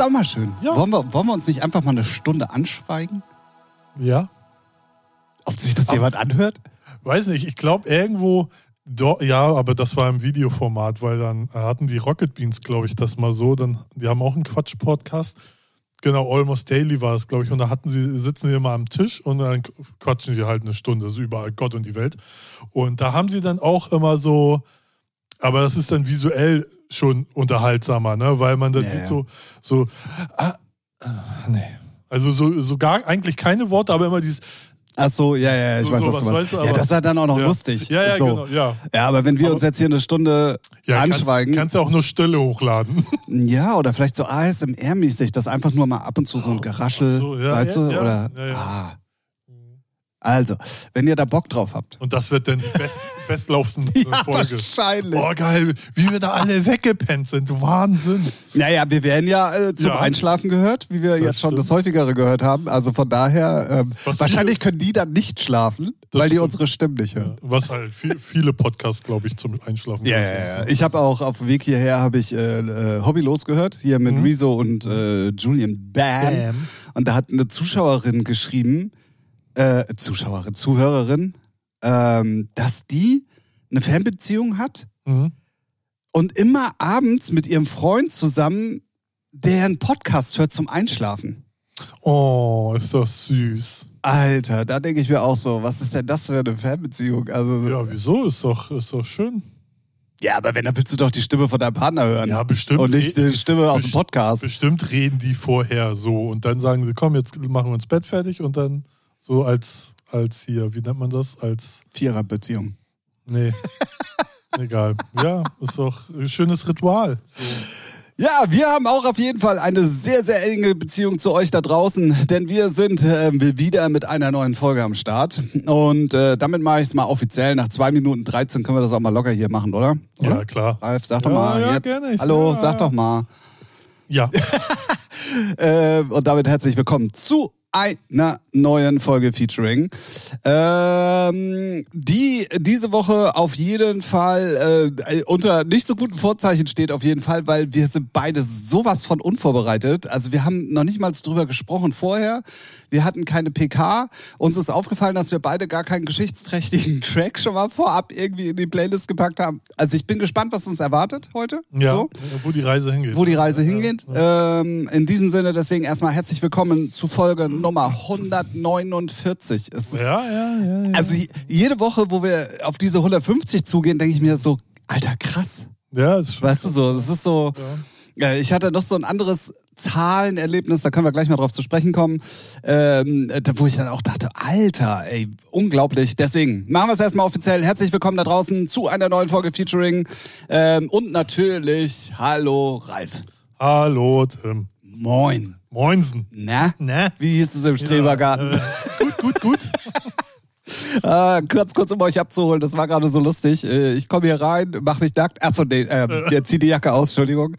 Ist auch mal schön. Ja. Wollen, wir, wollen wir uns nicht einfach mal eine Stunde anschweigen? Ja. Ob sich das Aber- jemand anhört? Weiß nicht, ich glaube irgendwo, do, ja, aber das war im Videoformat, weil dann hatten die Rocket Beans, glaube ich, das mal so. Dann, die haben auch einen Quatsch-Podcast. Genau, Almost Daily war es, glaube ich. Und da hatten sie, sitzen sie immer am Tisch und dann quatschen sie halt eine Stunde, so über Gott und die Welt. Und da haben sie dann auch immer so, aber das ist dann visuell schon unterhaltsamer, ne? Weil man dann Ja, sieht so, so, ah, ah, nee. Also so, so gar eigentlich keine Worte, aber immer dieses, Ach so, ja, ja, ich So- weiß, was du meinst. du, ja, das ist ja dann auch noch ja. lustig. Ja, ja, so. genau, ja. Ja, aber wenn wir Aber- uns jetzt hier eine Stunde Ja, anschweigen. Kannst, kannst ja auch nur Stille hochladen. Ja, oder vielleicht so ASMR-mäßig, das einfach nur mal ab und zu so ein Geraschel, so, ja, weißt du? ja, oder, ja, ja. Ah. Also, wenn ihr da Bock drauf habt. Und das wird dann die best, bestlaufendste Folge. wahrscheinlich. Boah, geil, wie wir da alle weggepennt sind. Wahnsinn. Naja, wir werden ja äh, zum Ja. Einschlafen gehört, wie wir jetzt schon stimmt. das häufigere gehört haben. Also von daher, ähm, wahrscheinlich viele- können die dann nicht schlafen, Das weil die stimmt. unsere Stimmen nicht hören. Was halt viel, viele Podcasts, glaube ich, zum Einschlafen. Ja, ja, ja. Ich habe auch auf dem Weg hierher habe ich äh, äh, Hobbylos gehört, hier mit Mhm. Rezo und äh, Julian Bam. Bam. Und da hat eine Zuschauerin geschrieben, äh, Zuschauerin, Zuhörerin, ähm, dass die eine Fernbeziehung hat Mhm. und immer abends mit ihrem Freund zusammen deren Podcast hört zum Einschlafen. Oh, ist das süß. Alter, da denke ich mir auch so, was ist denn das für eine Fernbeziehung? Also, ja. Ja, wieso? Ist doch, ist doch schön. aber wenn, dann willst du doch die Stimme von deinem Partner hören. Ja, bestimmt. und nicht die Stimme aus dem Podcast. Bestimmt reden die vorher so und dann sagen sie, komm, jetzt machen wir uns Bett fertig und dann so als, als hier, wie nennt man das? Als, Viererbeziehung. nee. Egal. Ja, ist doch ein schönes Ritual. So. Ja, wir haben auch auf jeden Fall eine sehr, sehr enge Beziehung zu euch da draußen, denn wir sind äh, wieder mit einer neuen Folge am Start. Und äh, damit mache ich es mal offiziell. Nach zwei Minuten 13 können wir das auch mal locker hier machen, oder? oder? Ja, klar. Ralf, sag doch Ja, mal ja, jetzt. gerne. Hallo, ja, sag ja. doch mal. Ja. Äh, und damit herzlich willkommen zu einer neuen Folge Featuring. Ähm, die diese Woche auf jeden Fall äh, unter nicht so guten Vorzeichen steht, auf jeden Fall, weil wir sind beide sowas von unvorbereitet. Also wir haben noch nicht mal drüber gesprochen vorher. Wir hatten keine PK. Uns ist aufgefallen, dass wir beide gar keinen geschichtsträchtigen Track schon mal vorab irgendwie in die Playlist gepackt haben. Also ich bin gespannt, was uns erwartet heute. Ja, So wo die Reise hingeht. wo die Reise Ja, hingeht. Ähm, in diesem Sinne deswegen erstmal herzlich willkommen zu Folge Nummer 149. Es ist, Ja, ja, ja. ja. Also je- jede Woche, wo wir auf diese 150 zugehen, denke ich mir so, alter krass. ja, ist schon Weißt du so, das ist so. Ja, ich hatte noch so ein anderes Zahlenerlebnis, da können wir gleich mal drauf zu sprechen kommen, ähm, da- wo ich dann auch dachte, Alter, ey, unglaublich. Deswegen machen wir es erstmal offiziell. Herzlich willkommen da draußen zu einer neuen Folge Featuring. Ähm, und natürlich, hallo Ralf. Hallo, Tim. Moin. Moinsen. Na? Ne? Wie hieß es im Strebergarten? Äh, gut, gut, gut. Ah, kurz, kurz, um euch abzuholen, das war gerade so lustig. Äh, Ich komme hier rein, mach mich nackt. Achso, nee, ähm, ja, zieh die Jacke aus, Entschuldigung.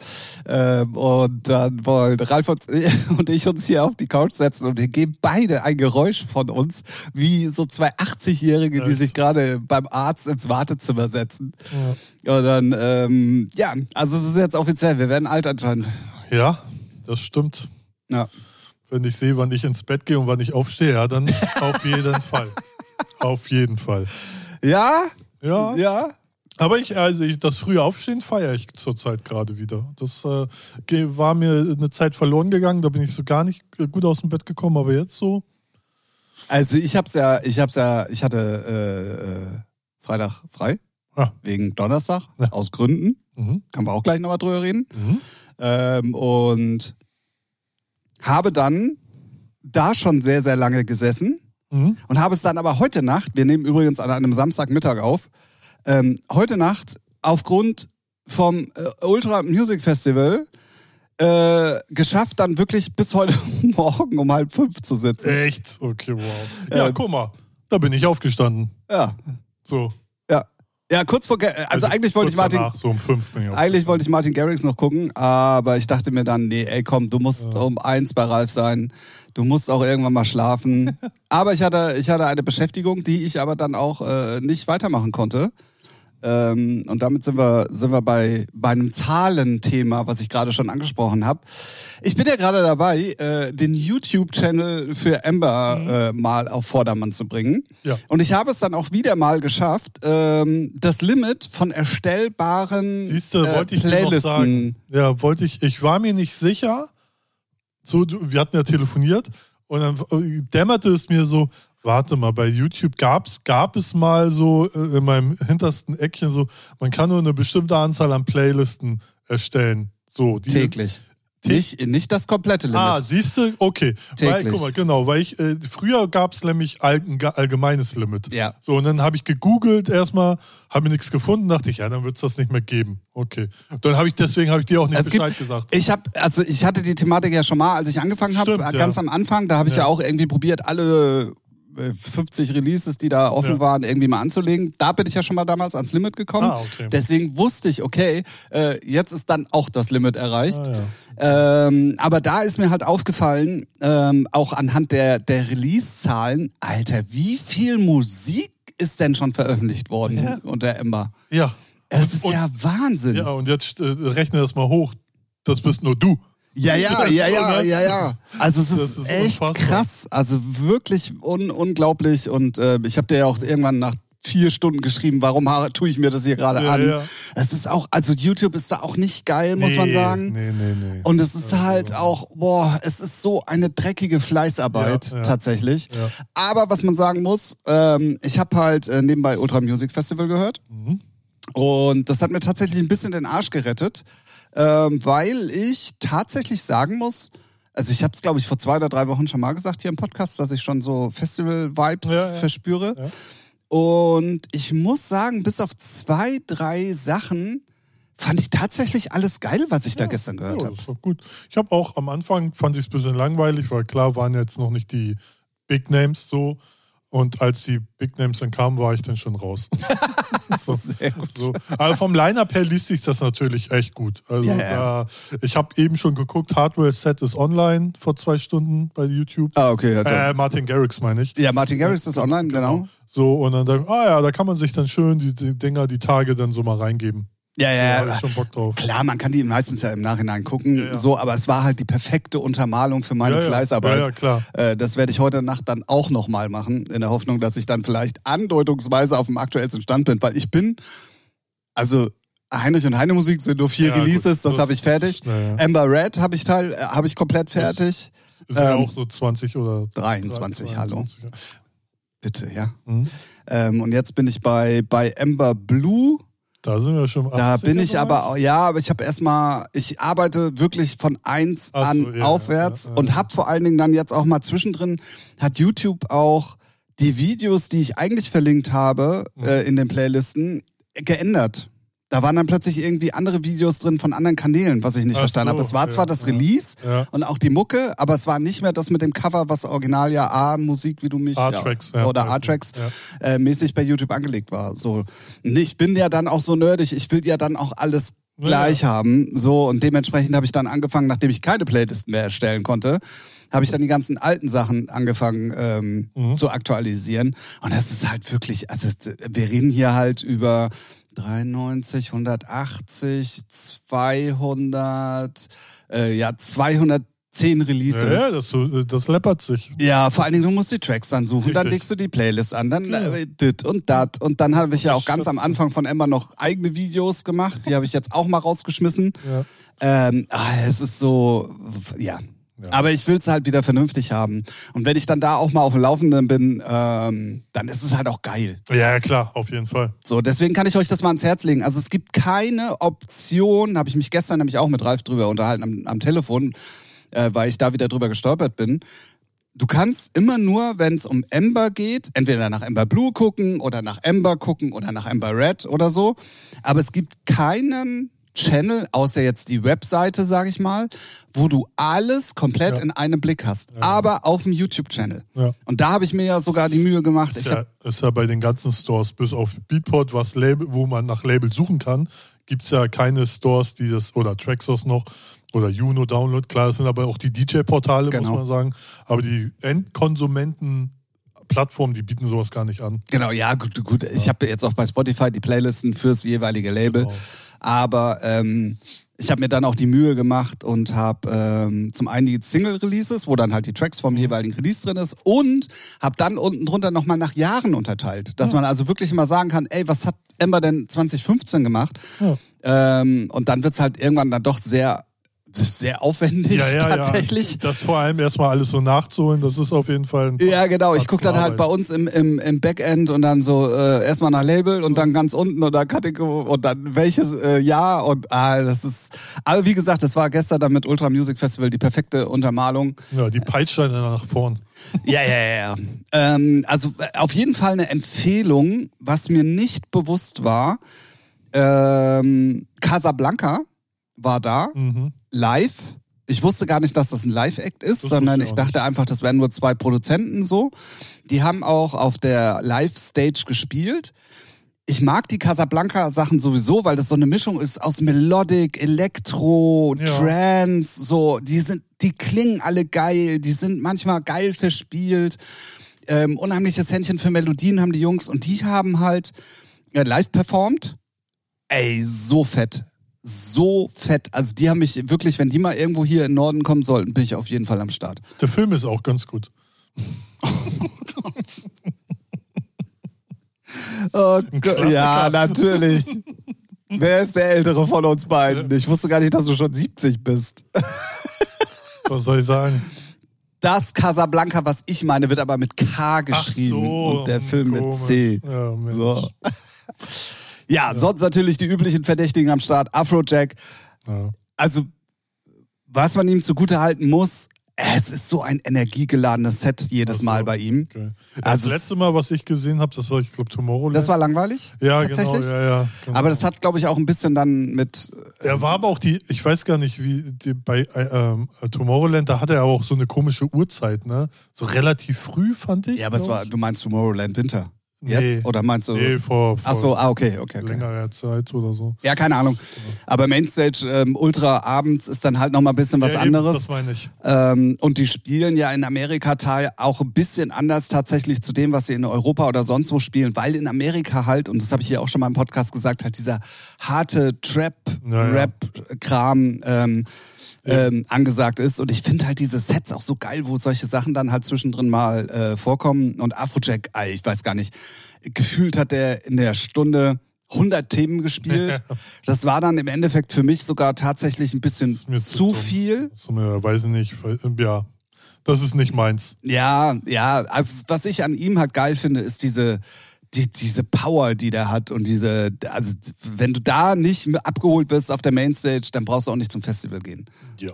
Ähm, und dann wollen Ralf und, und ich uns hier auf die Couch setzen und wir geben beide ein Geräusch von uns, wie so zwei 80-Jährige, die sich gerade beim Arzt ins Wartezimmer setzen. Und dann, ähm, ja, also es ist jetzt offiziell, wir werden alt anscheinend. Ja, das stimmt. Ja. Wenn ich sehe, wann ich ins Bett gehe und wann ich aufstehe, ja, dann auf jeden Fall. Auf jeden Fall. Ja? Ja. Ja? Aber ich, also ich, das frühe Aufstehen feiere ich zurzeit gerade wieder. Das äh, war mir eine Zeit verloren gegangen, da bin ich so gar nicht äh, gut aus dem Bett gekommen, aber jetzt so. Also ich hab's ja, ich hab's ja, ich hatte äh, äh, Freitag frei. Ah. Wegen Donnerstag, Ja. aus Gründen. Mhm. Können wir auch gleich nochmal drüber reden. Mhm. Ähm, und habe dann da schon sehr, sehr lange gesessen Mhm. und habe es dann aber heute Nacht, wir nehmen übrigens an einem Samstagmittag auf, ähm, heute Nacht aufgrund vom äh, Ultra Music Festival äh, geschafft, dann wirklich bis heute Morgen um halb fünf zu sitzen. Echt? Okay, wow. Ja, Ähm. guck mal, da bin ich aufgestanden. Ja, So. Ja. Kurz vor, Ga- also, eigentlich wollte ich Martin, Danach, so um fünf bin ich eigentlich wollte ich Martin Garrix noch gucken, aber ich dachte mir dann, nee, ey, komm, du musst Ja. um eins bei Ralf sein. Du musst auch irgendwann mal schlafen. aber ich hatte, ich hatte eine Beschäftigung, die ich aber dann auch äh, nicht weitermachen konnte. Ähm, und damit sind wir, sind wir bei, bei einem Zahlenthema, was ich gerade schon angesprochen habe. Ich bin ja gerade dabei, äh, den YouTube-Channel für Ember Mhm. äh, mal auf Vordermann zu bringen. Ja. Und ich habe es dann auch wieder mal geschafft, ähm, das Limit von erstellbaren Siehst du, äh, wollte ich Playlisten. sagen. Ja, wollte ich. Ich war mir nicht sicher. So, wir hatten ja telefoniert und dann äh, dämmerte es mir so, warte mal, bei YouTube gab's, gab es mal so äh, in meinem hintersten Eckchen so, man kann nur eine bestimmte Anzahl an Playlisten erstellen. So, die, Täglich. Tä- Nicht, nicht das komplette Limit. Ah, siehst du? Okay. Weil, Täglich. guck mal, genau, weil ich, äh, früher gab es nämlich ein allgemeines Limit. Ja. So, und dann habe ich gegoogelt erstmal, habe mir nichts gefunden, dachte ich, ja, dann wird es das nicht mehr geben. Okay. Dann habe ich, deswegen habe ich dir auch nicht Es gibt- Bescheid gesagt. Ich habe, also ich hatte die Thematik ja schon mal, als ich angefangen habe, ganz ja. am Anfang. Da habe ich ja. Ja. auch irgendwie probiert, alle 50 Releases, die da offen Ja. waren, irgendwie mal anzulegen. Da bin ich ja schon mal damals ans Limit gekommen. Ah, okay. Deswegen wusste ich, okay, äh, jetzt ist dann auch das Limit erreicht. Ah, ja. Ähm, aber da ist mir halt aufgefallen, ähm, auch anhand der, der Release-Zahlen, Alter, wie viel Musik ist denn schon veröffentlicht worden Ja. unter Ember? Ja. Es ist und, ja Wahnsinn. ja, und jetzt äh, rechne das mal hoch. Das bist nur du. Ja, ja, ja, ja, Oder? ja, ja. Also es ist, ist echt unfassbar. krass. Also wirklich un unglaublich. Und äh, ich habe dir ja auch irgendwann nach vier Stunden geschrieben, warum tue ich mir das hier gerade Ja, an. ja. Es ist auch, also YouTube ist da auch nicht geil, muss man Nee, sagen. Nee, nee, nee. Und es ist Also, halt auch, boah, es ist so eine dreckige Fleißarbeit Ja, tatsächlich. Aber was man sagen muss, ähm, ich habe halt äh, nebenbei Ultra Music Festival gehört. Mhm. Und das hat mir tatsächlich ein bisschen den Arsch gerettet, ähm, weil ich tatsächlich sagen muss, also ich habe es, glaube ich, vor zwei oder drei Wochen schon mal gesagt hier im Podcast, dass ich schon so Festival-Vibes Ja, ja. verspüre. Ja. Und ich muss sagen, bis auf zwei, drei Sachen fand ich tatsächlich alles geil, was ich da gestern gehört ja, habe. das ist doch gut. Ich habe auch am Anfang fand ich es ein bisschen langweilig, weil klar waren jetzt noch nicht die Big Names so. Und als die Big Names dann kamen, war ich dann schon raus. so, Sehr gut. so. Aber vom Line-Up her liest sich das natürlich echt gut. Also ja. Da, ich habe eben schon geguckt, Hardware Set ist online vor zwei Stunden bei YouTube. Ah, okay. Ja, Äh, Martin Garrix meine ich. ja Martin Garrix ist online, genau. So, und dann, da- ah ja, da kann man sich dann schön die, die Dinger, die Tage dann so mal reingeben. Ja, ja, ja. schon Bock drauf. Klar, man kann die meistens ja im Nachhinein gucken, Ja, ja. so, aber es war halt die perfekte Untermalung für meine ja, ja. Fleißarbeit. Ja, ja, klar. Äh, das werde ich heute Nacht dann auch nochmal machen, in der Hoffnung, dass ich dann vielleicht andeutungsweise auf dem aktuellsten Stand bin, weil ich bin, also Heinrich und Heine Musik sind nur vier Ja, Releases, gut, das, das- habe ich fertig. Ja, ja. Amber Red habe ich teil, äh, habe ich komplett fertig. Ist ja Ähm, auch so 20 oder 23, hallo. 23, ja. Bitte, ja. Mhm. Ähm, und jetzt bin ich bei, bei Amber Blue. Da sind wir schon. Da 80er bin ich Bereich. aber, ja, aber ich habe erstmal, ich arbeite wirklich von eins Ach an so, ja, aufwärts ja, ja. und habe vor allen Dingen dann jetzt auch mal zwischendrin, hat YouTube auch die Videos, die ich eigentlich verlinkt habe Mhm. äh, in den Playlisten, geändert. Da waren dann plötzlich irgendwie andere Videos drin von anderen Kanälen, was ich nicht Ach verstanden so, habe. Es war ja, zwar das. Release Ja. und auch die Mucke, aber es war nicht mehr das mit dem Cover, was original ja A-Musik, wie du mich A-Tracks, ja, ja. oder A-Tracks äh, mäßig bei YouTube angelegt war. So, Und ich bin ja dann auch so nerdig, ich will ja dann auch alles gleich haben. So, und dementsprechend habe ich dann angefangen, nachdem ich keine Playlisten mehr erstellen konnte, habe ich dann die ganzen alten Sachen angefangen ähm, Mhm. zu aktualisieren. Und das ist halt wirklich, also wir reden hier halt über 93, 180, 200, äh, ja, 210 Releases. Ja, ja, das, das läppert sich. Ja, vor allen Dingen, du musst die Tracks dann suchen, dann Richtig. legst du die Playlist an, dann Ja. äh, dit und dat. Und dann habe ich ja auch ganz am. Anfang von Emma noch eigene Videos gemacht. Die habe ich jetzt auch mal rausgeschmissen. Ja. Ähm, ah, es ist so, ja. Ja. Aber ich will es halt wieder vernünftig haben. Und wenn ich dann da auch mal auf dem Laufenden bin, ähm, dann ist es halt auch geil. ja, klar, auf jeden Fall. So, deswegen kann ich euch das mal ans Herz legen. Also es gibt keine Option, habe ich mich gestern nämlich auch mit Ralf drüber unterhalten am, am Telefon, äh, weil ich da wieder drüber gestolpert bin. Du kannst immer nur, wenn es um Ember geht, entweder nach Ember Blue gucken oder nach Ember gucken oder nach Ember Red oder so. Aber es gibt keinen Channel, außer jetzt die Webseite, sage ich mal, wo du alles komplett Ja. in einem Blick hast. Aber auf dem YouTube-Channel. Ja. Und da habe ich mir ja sogar die Mühe gemacht. Ist ja, ist ja bei den ganzen Stores, bis auf Beatport, was Label, wo man nach Label suchen kann, gibt es ja keine Stores, die das, oder Traxos noch, oder Juno Download, klar, das sind aber auch die DJ-Portale, Genau. muss man sagen. Aber die Endkonsumenten Plattformen, die bieten sowas gar nicht an. Genau, ja, gut, gut. Ich habe jetzt auch bei Spotify die Playlisten fürs jeweilige Label. Genau. Aber ähm, ich habe mir dann auch die Mühe gemacht und habe ähm, zum einen die Single-Releases, wo dann halt die Tracks vom jeweiligen Release drin ist und habe dann unten drunter nochmal nach Jahren unterteilt. Dass man also wirklich mal sagen kann, ey, was hat Ember denn 2015 gemacht? Ja. Ähm, und dann wird's halt irgendwann dann doch sehr, sehr aufwendig Ja, ja, tatsächlich. ja. Das vor allem erstmal alles so nachzuholen, das ist auf jeden Fall ein Ja, genau. Ich gucke dann halt bei uns im, im, im Backend und dann so äh, erstmal nach Label und dann ganz unten oder Kategorie und dann welches äh, Jahr und ah, das ist. Aber wie gesagt, das war gestern dann mit Ultra Music Festival die perfekte Untermalung. Ja, die peitscht dann nach vorn. Ja, ja, ja. ja. Ähm, also äh, auf jeden Fall eine Empfehlung, was mir nicht bewusst war. Ähm, Casablanca war da Mhm. Live. Ich wusste gar nicht, dass das ein Live-Act ist, Das sondern ich dachte einfach, das wären nur zwei Produzenten so. Die haben auch auf der Live-Stage gespielt. Ich mag die Casablanca-Sachen sowieso, weil das so eine Mischung ist aus Melodic, Elektro, Ja. Trance, so. Die sind, die klingen alle geil, die sind manchmal geil verspielt. Ähm, unheimliches Händchen für Melodien haben die Jungs und die haben halt äh, live performt. Ey, so fett. So fett. Also die haben mich wirklich, wenn die mal irgendwo hier in den Norden kommen sollten, bin ich auf jeden Fall am Start. Der Film ist auch ganz gut. Oh, Klassiker. ja, natürlich. Wer ist der Ältere von uns beiden? Ich wusste gar nicht, dass du schon 70 bist. Was soll ich sagen? Das Casablanca, was ich meine, wird aber mit K geschrieben so, und der Film mit komisch. C. Ja. So. Ja, sonst natürlich die üblichen Verdächtigen am Start. Afrojack. Ja. Also, was man ihm zugute halten muss, es ist so ein energiegeladenes Set jedes so. Mal bei ihm. Okay. Also das letzte Mal, was ich gesehen habe, das war, ich glaube, Tomorrowland. Das war langweilig. ja, tatsächlich. genau, ja, ja. Genau. Aber das hat, glaube ich, auch ein bisschen dann mit. er war aber auch die, ich weiß gar nicht, wie die, bei äh, ähm, Tomorrowland, da hatte er auch so eine komische Uhrzeit, ne? So relativ früh, fand ich. Ja, aber es war, ich. du meinst Tomorrowland Winter. Jetzt? Nee. Oder meinst du. Nee, vor, vor Ach so, ah, okay, okay, okay. längerer Zeit oder so. Ja, keine Ahnung. Aber Mainstage ähm, Ultra abends ist dann halt noch mal ein bisschen was ja, eben, anderes. Das meine ich. Ähm, und die spielen ja in Amerika teil auch ein bisschen anders tatsächlich zu dem, was sie in Europa oder sonst wo spielen, weil in Amerika halt, und das habe ich hier auch schon mal im Podcast gesagt, halt dieser harte Trap-Rap-Kram ähm, ähm, angesagt ist. Und ich finde halt diese Sets auch so geil, wo solche Sachen dann halt zwischendrin mal äh, vorkommen. Und Afrojack, ey, ich weiß gar nicht, gefühlt hat der in der Stunde 100 Themen gespielt. Das war dann im Endeffekt für mich sogar tatsächlich ein bisschen zu dumm. viel. So weiß ich nicht, weil- ja, das ist nicht meins. Ja, ja, also was ich an ihm halt geil finde, ist diese, die, diese Power, die der hat und diese, also wenn du da nicht abgeholt wirst auf der Mainstage, dann brauchst du auch nicht zum Festival gehen. Ja.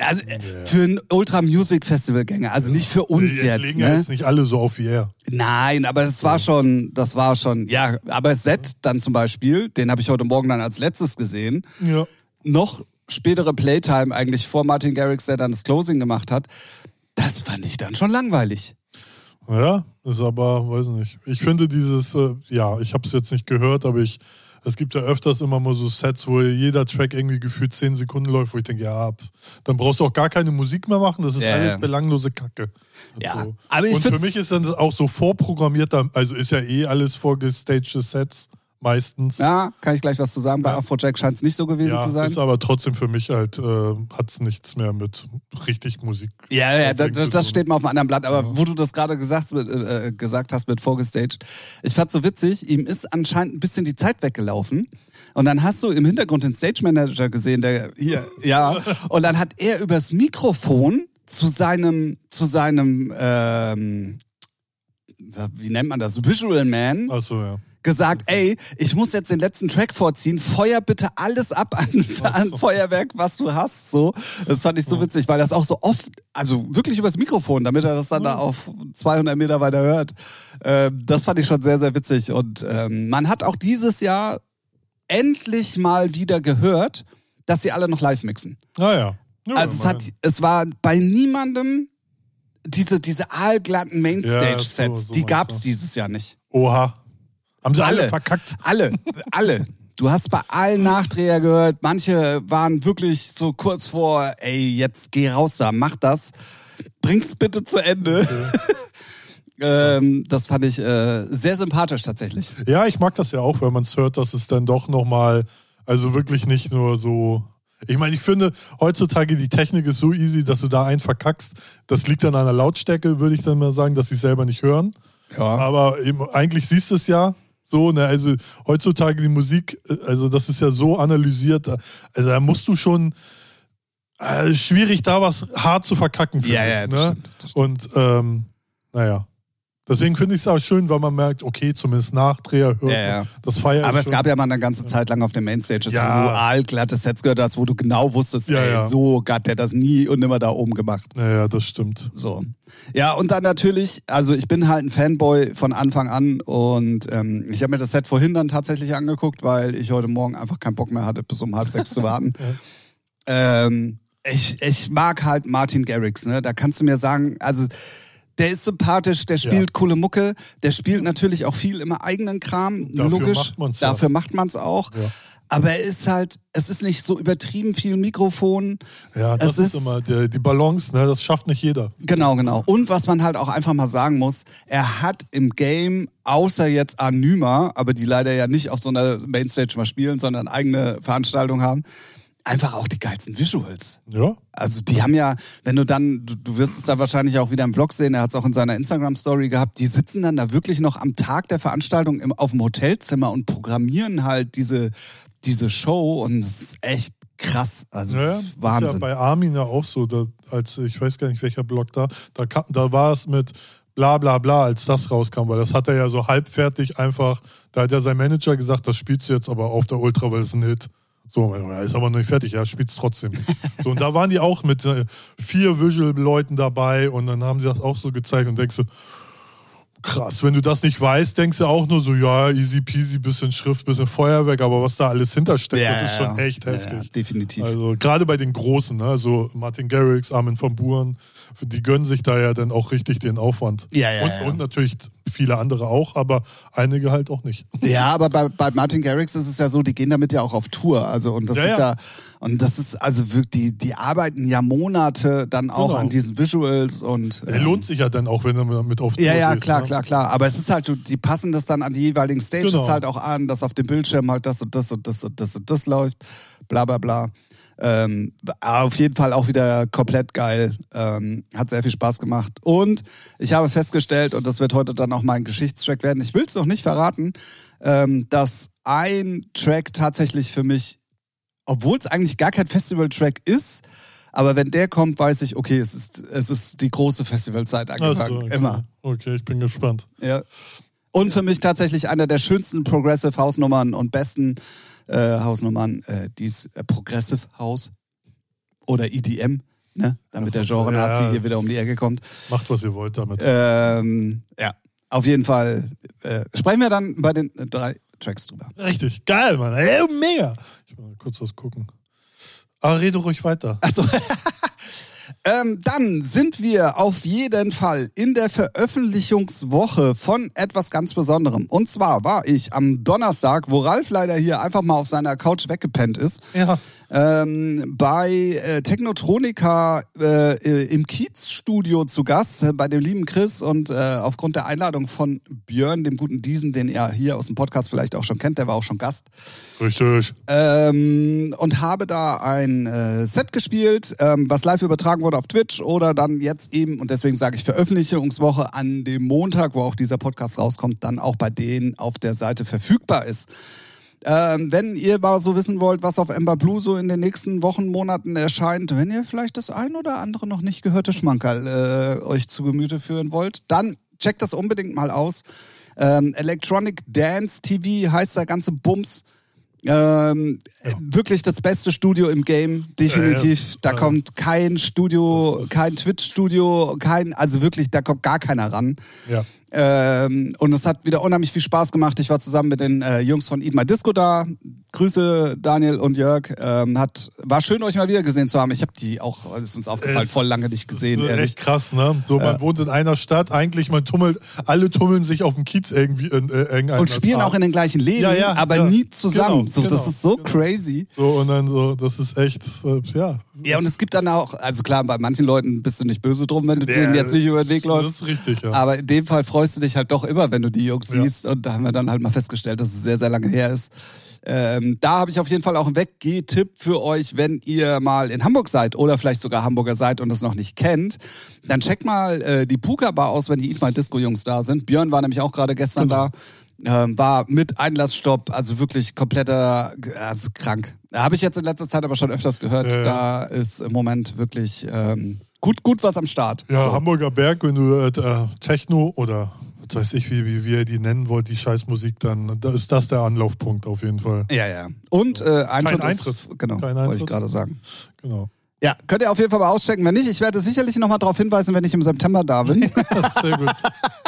Also äh, für ein Ultra Music Festival Gänger, also nicht für uns jetzt, jetzt. legen ja ne? jetzt nicht alle so auf wie er. Nein, aber das war schon, das war schon, ja, aber Set dann zum Beispiel, den habe ich heute Morgen dann als letztes gesehen, Ja. noch spätere Playtime eigentlich vor Martin Garrix, der dann das Closing gemacht hat, das fand ich dann schon langweilig. Ja, ist aber, weiß nicht. Ich finde dieses, äh, ja, ich habe es jetzt nicht gehört, aber ich, es gibt ja öfters immer mal so Sets, wo jeder Track irgendwie gefühlt 10 Sekunden läuft, wo ich denke, ja, dann brauchst du auch gar keine Musik mehr machen, das ist Ja, alles ja. belanglose Kacke. Ja, So. aber ich Und für mich ist dann auch so vorprogrammierter, also ist ja eh alles vorgestagte Sets meistens. Ja, kann ich gleich was zu sagen. Bei Afrojack scheint es nicht so gewesen Ja, zu sein. ist aber trotzdem für mich halt, äh, hat es nichts mehr mit richtig Musik. Ja, ja, das, das tun. steht mal auf einem anderen Blatt. Aber wo du das gerade gesagt, äh, gesagt hast mit vorgestaged, ich fand's so witzig, ihm ist anscheinend ein bisschen die Zeit weggelaufen. Und dann hast du im Hintergrund den Stage Manager gesehen, der hier, ja. Und dann hat er übers Mikrofon zu seinem, zu seinem, ähm, wie nennt man das, Visual Man Achso, ja. Gesagt, ey, ich muss jetzt den letzten Track vorziehen, feuer bitte alles ab an, an. Feuerwerk, was du hast. So, das fand ich so witzig, weil das auch so oft, also wirklich übers Mikrofon, damit er das dann da auf 200 Meter weiter hört. Ähm, das fand ich schon sehr, sehr witzig. Und ähm, man hat auch dieses Jahr endlich mal wieder gehört, dass sie alle noch live mixen. Naja. Ja, Also es, hat, es war bei niemandem diese, diese aalglatten Mainstage-Sets, Ja, so- so die gab's du. dieses Jahr nicht. Oha. Haben sie alle, Alle. verkackt? Alle, alle. Du hast bei allen Nachdreher gehört, manche waren wirklich so kurz vor, ey, jetzt geh raus da, mach das, bring's bitte zu Ende. Ähm, das fand ich äh, sehr sympathisch tatsächlich. Ja, ich mag das ja auch, wenn man es hört, dass es dann doch nochmal, also wirklich nicht nur so. Ich meine, ich finde, heutzutage die Technik ist so easy, dass du da einen verkackst. Das liegt an der Lautstärke, würde ich dann mal sagen, dass sie es selber nicht hören. Ja. Aber eben, eigentlich siehst du es ja so, ne? Also heutzutage die Musik, äh, also das ist ja so analysiert. Also da musst du schon äh, schwierig, da was hart zu verkacken. finde Ja, ich, ja, das ne? stimmt, das stimmt. Und ähm, naja. Deswegen finde ich es auch schön, weil man merkt, okay, zumindest Nachdreher hört Ja, ja. Das feiert Aber es schon. gab ja mal eine ganze Zeit lang auf den Mainstages, Ja. wo du aalglatte Sets gehört hast, wo du genau wusstest, Ja, ey, ja. so hat der das nie und nimmer da oben gemacht. Naja, das stimmt. So. Ja, und dann natürlich, also ich bin halt ein Fanboy von Anfang an und ähm, ich habe mir das Set vorhin dann tatsächlich angeguckt, weil ich heute Morgen einfach keinen Bock mehr hatte, bis um halb sechs zu warten. ähm, ich, ich mag halt Martin Garrix, ne? Da kannst du mir sagen, also der ist sympathisch, der spielt Ja. coole Mucke, der spielt natürlich auch viel im eigenen Kram, Dafür logisch. macht man's ja. Dafür macht man es auch. Ja. Aber er ist halt, es ist nicht so übertrieben viel Mikrofon. Ja, das ist, ist- immer der, die Balance, ne? Das schafft nicht jeder. Genau, genau. Und was man halt auch einfach mal sagen muss, er hat im Game, außer jetzt Anüma, aber die leider ja nicht auf so einer Mainstage mal spielen, sondern eigene Veranstaltungen haben, einfach auch die geilsten Visuals. Ja. Also die haben ja, wenn du dann, du, du wirst es dann wahrscheinlich auch wieder im Vlog sehen, er hat es auch in seiner Instagram-Story gehabt, die sitzen dann da wirklich noch am Tag der Veranstaltung im, auf dem Hotelzimmer und programmieren halt diese, diese Show und es ist echt krass. Also Ja, das ist ja Wahnsinn. bei Armin ja auch so, da, als ich weiß gar nicht welcher Blog da, da, kam, da war es mit bla bla bla, als das rauskam, weil das hat er ja so halbfertig einfach, da hat ja sein Manager gesagt, das spielst du jetzt aber auf der Ultra, weil es ein Hit. So, ja, ist aber noch nicht fertig, ja, spielst trotzdem. so, und da waren die auch mit äh, vier Visual-Leuten dabei und dann haben sie das auch so gezeigt und denkst du, krass, wenn du das nicht weißt, denkst du auch nur so, ja, easy peasy, bisschen Schrift, bisschen Feuerwerk, aber was da alles hintersteckt, das ist schon echt Ja, heftig. Ja, definitiv. Also gerade bei den Großen, ne? also Martin Garrix, Armin van Buuren, die gönnen sich da ja dann auch richtig den Aufwand. Ja, ja, und, ja. und natürlich viele andere auch, aber einige halt auch nicht. Ja, aber bei, bei Martin Garrix ist es ja so, die gehen damit ja auch auf Tour. Also und das Ja, ist ja. ja, und das ist also wirklich, die, die arbeiten ja Monate dann auch Genau. an diesen Visuals und Er ähm, lohnt sich ja dann auch, wenn du mit auf ja, Tour ja, gehst, klar, ne? klar, klar. Aber es ist halt, die passen das dann an die jeweiligen Stages Genau. halt auch an, dass auf dem Bildschirm halt das und das und das und das und das läuft, bla bla bla. Ähm, auf jeden Fall auch wieder komplett geil. Ähm, hat sehr viel Spaß gemacht. Und ich habe festgestellt, und das wird heute dann auch mein Geschichtstrack werden, ich will es noch nicht verraten, ähm, dass ein Track tatsächlich für mich, obwohl es eigentlich gar kein Festival-Track ist, aber wenn der kommt, weiß ich, okay, es ist, es ist die große Festivalzeit angefangen. so, okay. Immer. Okay, ich bin gespannt. Ja. Und für mich tatsächlich einer der schönsten Progressive Hausnummern und besten äh, Hausnummern, äh, die ist äh, Progressive House oder EDM, ne? damit der Genre-Nazi ja. hier wieder um die Ecke kommt. Macht, was ihr wollt damit. Ähm, ja, auf jeden Fall äh, sprechen wir dann bei den äh, drei Tracks drüber. Richtig, geil, Mann. Ey, mega. Ich will mal kurz was gucken. Aber rede ruhig weiter. Achso. ähm, dann sind wir auf jeden Fall in der Veröffentlichungswoche von etwas ganz Besonderem. Und zwar war ich am Donnerstag, wo Ralf leider hier einfach mal auf seiner Couch weggepennt ist, Ja. Ähm, bei äh, Technotronica äh, äh, im Kiez-Studio zu Gast, äh, bei dem lieben Chris und äh, aufgrund der Einladung von Björn, dem guten Diesen, den ihr hier aus dem Podcast vielleicht auch schon kennt, der war auch schon Gast, Richtig. ähm, und habe da ein äh, Set gespielt, ähm, was live übertragen wurde auf Twitch oder dann jetzt eben, und deswegen sage ich Veröffentlichungswoche an dem Montag, wo auch dieser Podcast rauskommt, dann auch bei denen auf der Seite verfügbar ist. Ähm, wenn ihr mal so wissen wollt, was auf Ember Blue so in den nächsten Wochen, Monaten erscheint, wenn ihr vielleicht das ein oder andere noch nicht gehörte Schmankerl äh, euch zu Gemüte führen wollt, dann checkt das unbedingt mal aus. Ähm, Electronic Dance TV heißt der ganze Bums. Ähm, äh, Wirklich das beste Studio im Game, definitiv. Ja, ja. Da Ja. kommt kein Studio, Das kein Twitch-Studio, kein, also wirklich, da kommt gar keiner ran. Ja. Ähm, und es hat wieder unheimlich viel Spaß gemacht. Ich war zusammen mit den äh, Jungs von Eat My Disco da. Grüße Daniel und Jörg. Ähm, hat, war schön, euch mal wieder gesehen zu haben. Ich habe die auch, es ist uns aufgefallen, Es voll lange nicht gesehen. ist echt krass, ne? So, man wohnt in einer Stadt, eigentlich, man tummelt, alle tummeln sich auf dem Kiez irgendwie in äh, irgendeiner Und spielen Bar. auch in den gleichen Läden, Ja, ja, aber ja. nie zusammen. Genau, so, das genau, ist so genau. crazy. So, und dann so, das ist echt, äh, ja. Ja, und es gibt dann auch, also klar, bei manchen Leuten bist du nicht böse drum, wenn du denen jetzt nicht über den Weg Das läufst. ist richtig, ja. Aber in dem Fall freust du dich halt doch immer, wenn du die Jungs Ja. siehst. Und da haben wir dann halt mal festgestellt, dass es sehr, sehr lange her ist. Ähm, da habe ich auf jeden Fall auch einen Weggeh-Tipp für euch, wenn ihr mal in Hamburg seid oder vielleicht sogar Hamburger seid und es noch nicht kennt. Dann checkt mal äh, die Puka-Bar aus, wenn die Eat My Disco-Jungs da sind. Björn war nämlich auch gerade gestern Genau. da. Ähm, war mit Einlassstopp, also wirklich kompletter, also krank. Habe ich jetzt in letzter Zeit aber schon öfters gehört. Ja. Da ist im Moment wirklich ähm, gut, gut was am Start. Ja, So. Hamburger Berg, wenn du äh, Techno oder was weiß ich, wie, wie, wie ihr die nennen wollt, die Scheißmusik, dann da ist das der Anlaufpunkt auf jeden Fall. Ja, ja. Und äh, Eintritt, Kein ist, Eintritt. genau, Kein wollte ich Eintritt. gerade sagen. Genau. Ja, könnt ihr auf jeden Fall mal auschecken. Wenn nicht, ich werde sicherlich nochmal darauf hinweisen, wenn ich im September da bin. Sehr gut.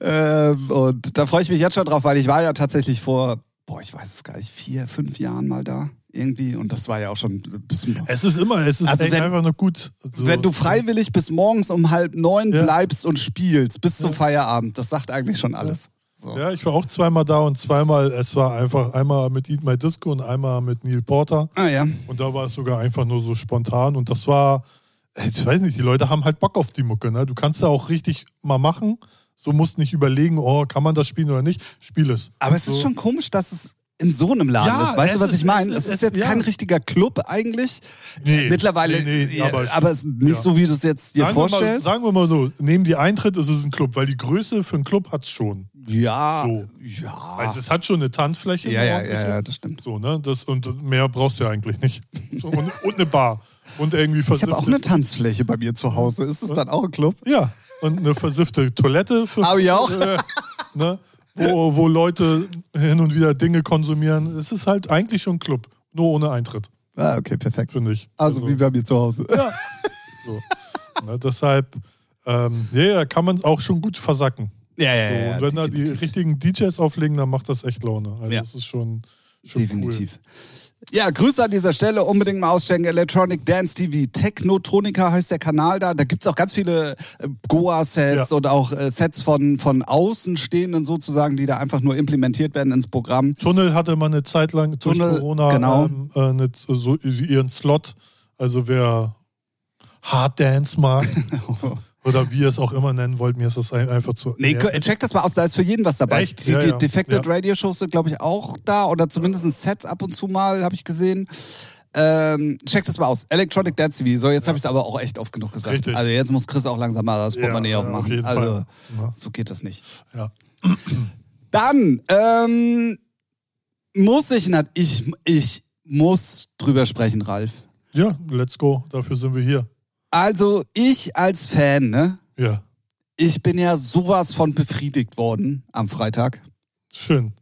ähm, und da freue ich mich jetzt schon drauf, weil ich war ja tatsächlich vor, boah, ich weiß es gar nicht, vier, fünf Jahren mal da irgendwie. Und das war ja auch schon ein bisschen. Es ist immer, es ist Also wenn- einfach nur gut. So, Wenn du freiwillig bis morgens um halb neun Ja. bleibst und spielst bis zum Feierabend, das sagt eigentlich schon alles. So. Ja, ich war auch zweimal da und zweimal, es war einfach einmal mit Eat My Disco und einmal mit Neil Porter. Ah ja. Und da war es sogar einfach nur so spontan. Und das war, ich weiß nicht, die Leute haben halt Bock auf die Mucke. Ne? Du kannst da auch richtig mal machen. So musst nicht überlegen, oh, kann man das spielen oder nicht. Spiel es. Aber es ist so. schon komisch, dass es in so einem Laden Ja, ist. Weißt du, was ist- ich meine? es Es ist- ist jetzt ja. kein richtiger Club eigentlich. Nee, Mittlerweile, nee, nee, aber- aber, es ist nicht ja. so, wie du es jetzt dir Sagen wir, mal, vorstellst. sagen wir mal so, neben die Eintritt ist es ein Club, weil die Größe für einen Club hat es schon. ja, So. ja. Also es hat schon eine Tanzfläche. ja, ja, ja, das stimmt. So, ne? Das, und mehr brauchst du ja eigentlich nicht. So, und, und eine Bar. Und irgendwie Ich habe auch eine Tanzfläche bei mir zu Hause. Ist es dann auch ein Club? Ja, und eine versiffte Toilette. Für, Hab ich auch. Äh, ne? wo, wo Leute hin und wieder Dinge konsumieren. Es ist halt eigentlich schon ein Club. Nur ohne Eintritt, Ah, okay, perfekt. finde ich. Also wie bei mir zu Hause. Ja. So. Ne, deshalb, ähm, ja, ja, kann man auch schon gut versacken. Ja, ja, So, ja. und wenn da die definitiv. richtigen DJs auflegen, dann macht das echt Laune. Also Ja. das ist schon, schon Definitiv. Ja, Grüße an dieser Stelle. Unbedingt mal auschecken. Electronic Dance TV. Technotronica heißt der Kanal da. Da gibt es auch ganz viele äh, Goa-Sets Ja. und auch äh, Sets von, von Außenstehenden sozusagen, die da einfach nur implementiert werden ins Programm. Tunnel hatte man eine Zeit lang durch Tunnel, Corona genau. ähm, äh, eine, so ihren Slot. Also wer Hard Dance mag oder wie ihr es auch immer nennen wollt, mir ist das ein- einfach zu. Nee, nervig. check das mal aus, da ist für jeden was dabei. Echt? Die, Ja, die ja. Defected Ja. Radio Shows sind, glaube ich, auch da oder zumindest Sets ab und zu mal, habe ich gesehen. Ähm, check das mal aus. Electronic Dance TV. So, jetzt habe ich es aber auch echt oft genug gesagt. Richtig. Also jetzt muss Chris auch langsam mal das Ja, Portemonnaie ja, aufmachen. auf jeden also Fall. Ja. so geht das nicht. Ja. Dann ähm, muss ich, ich, ich muss drüber sprechen, Ralf. ja, let's go. Dafür sind wir hier. Also ich als Fan, ne? Ja, Ich bin ja sowas von befriedigt worden am Freitag. schön.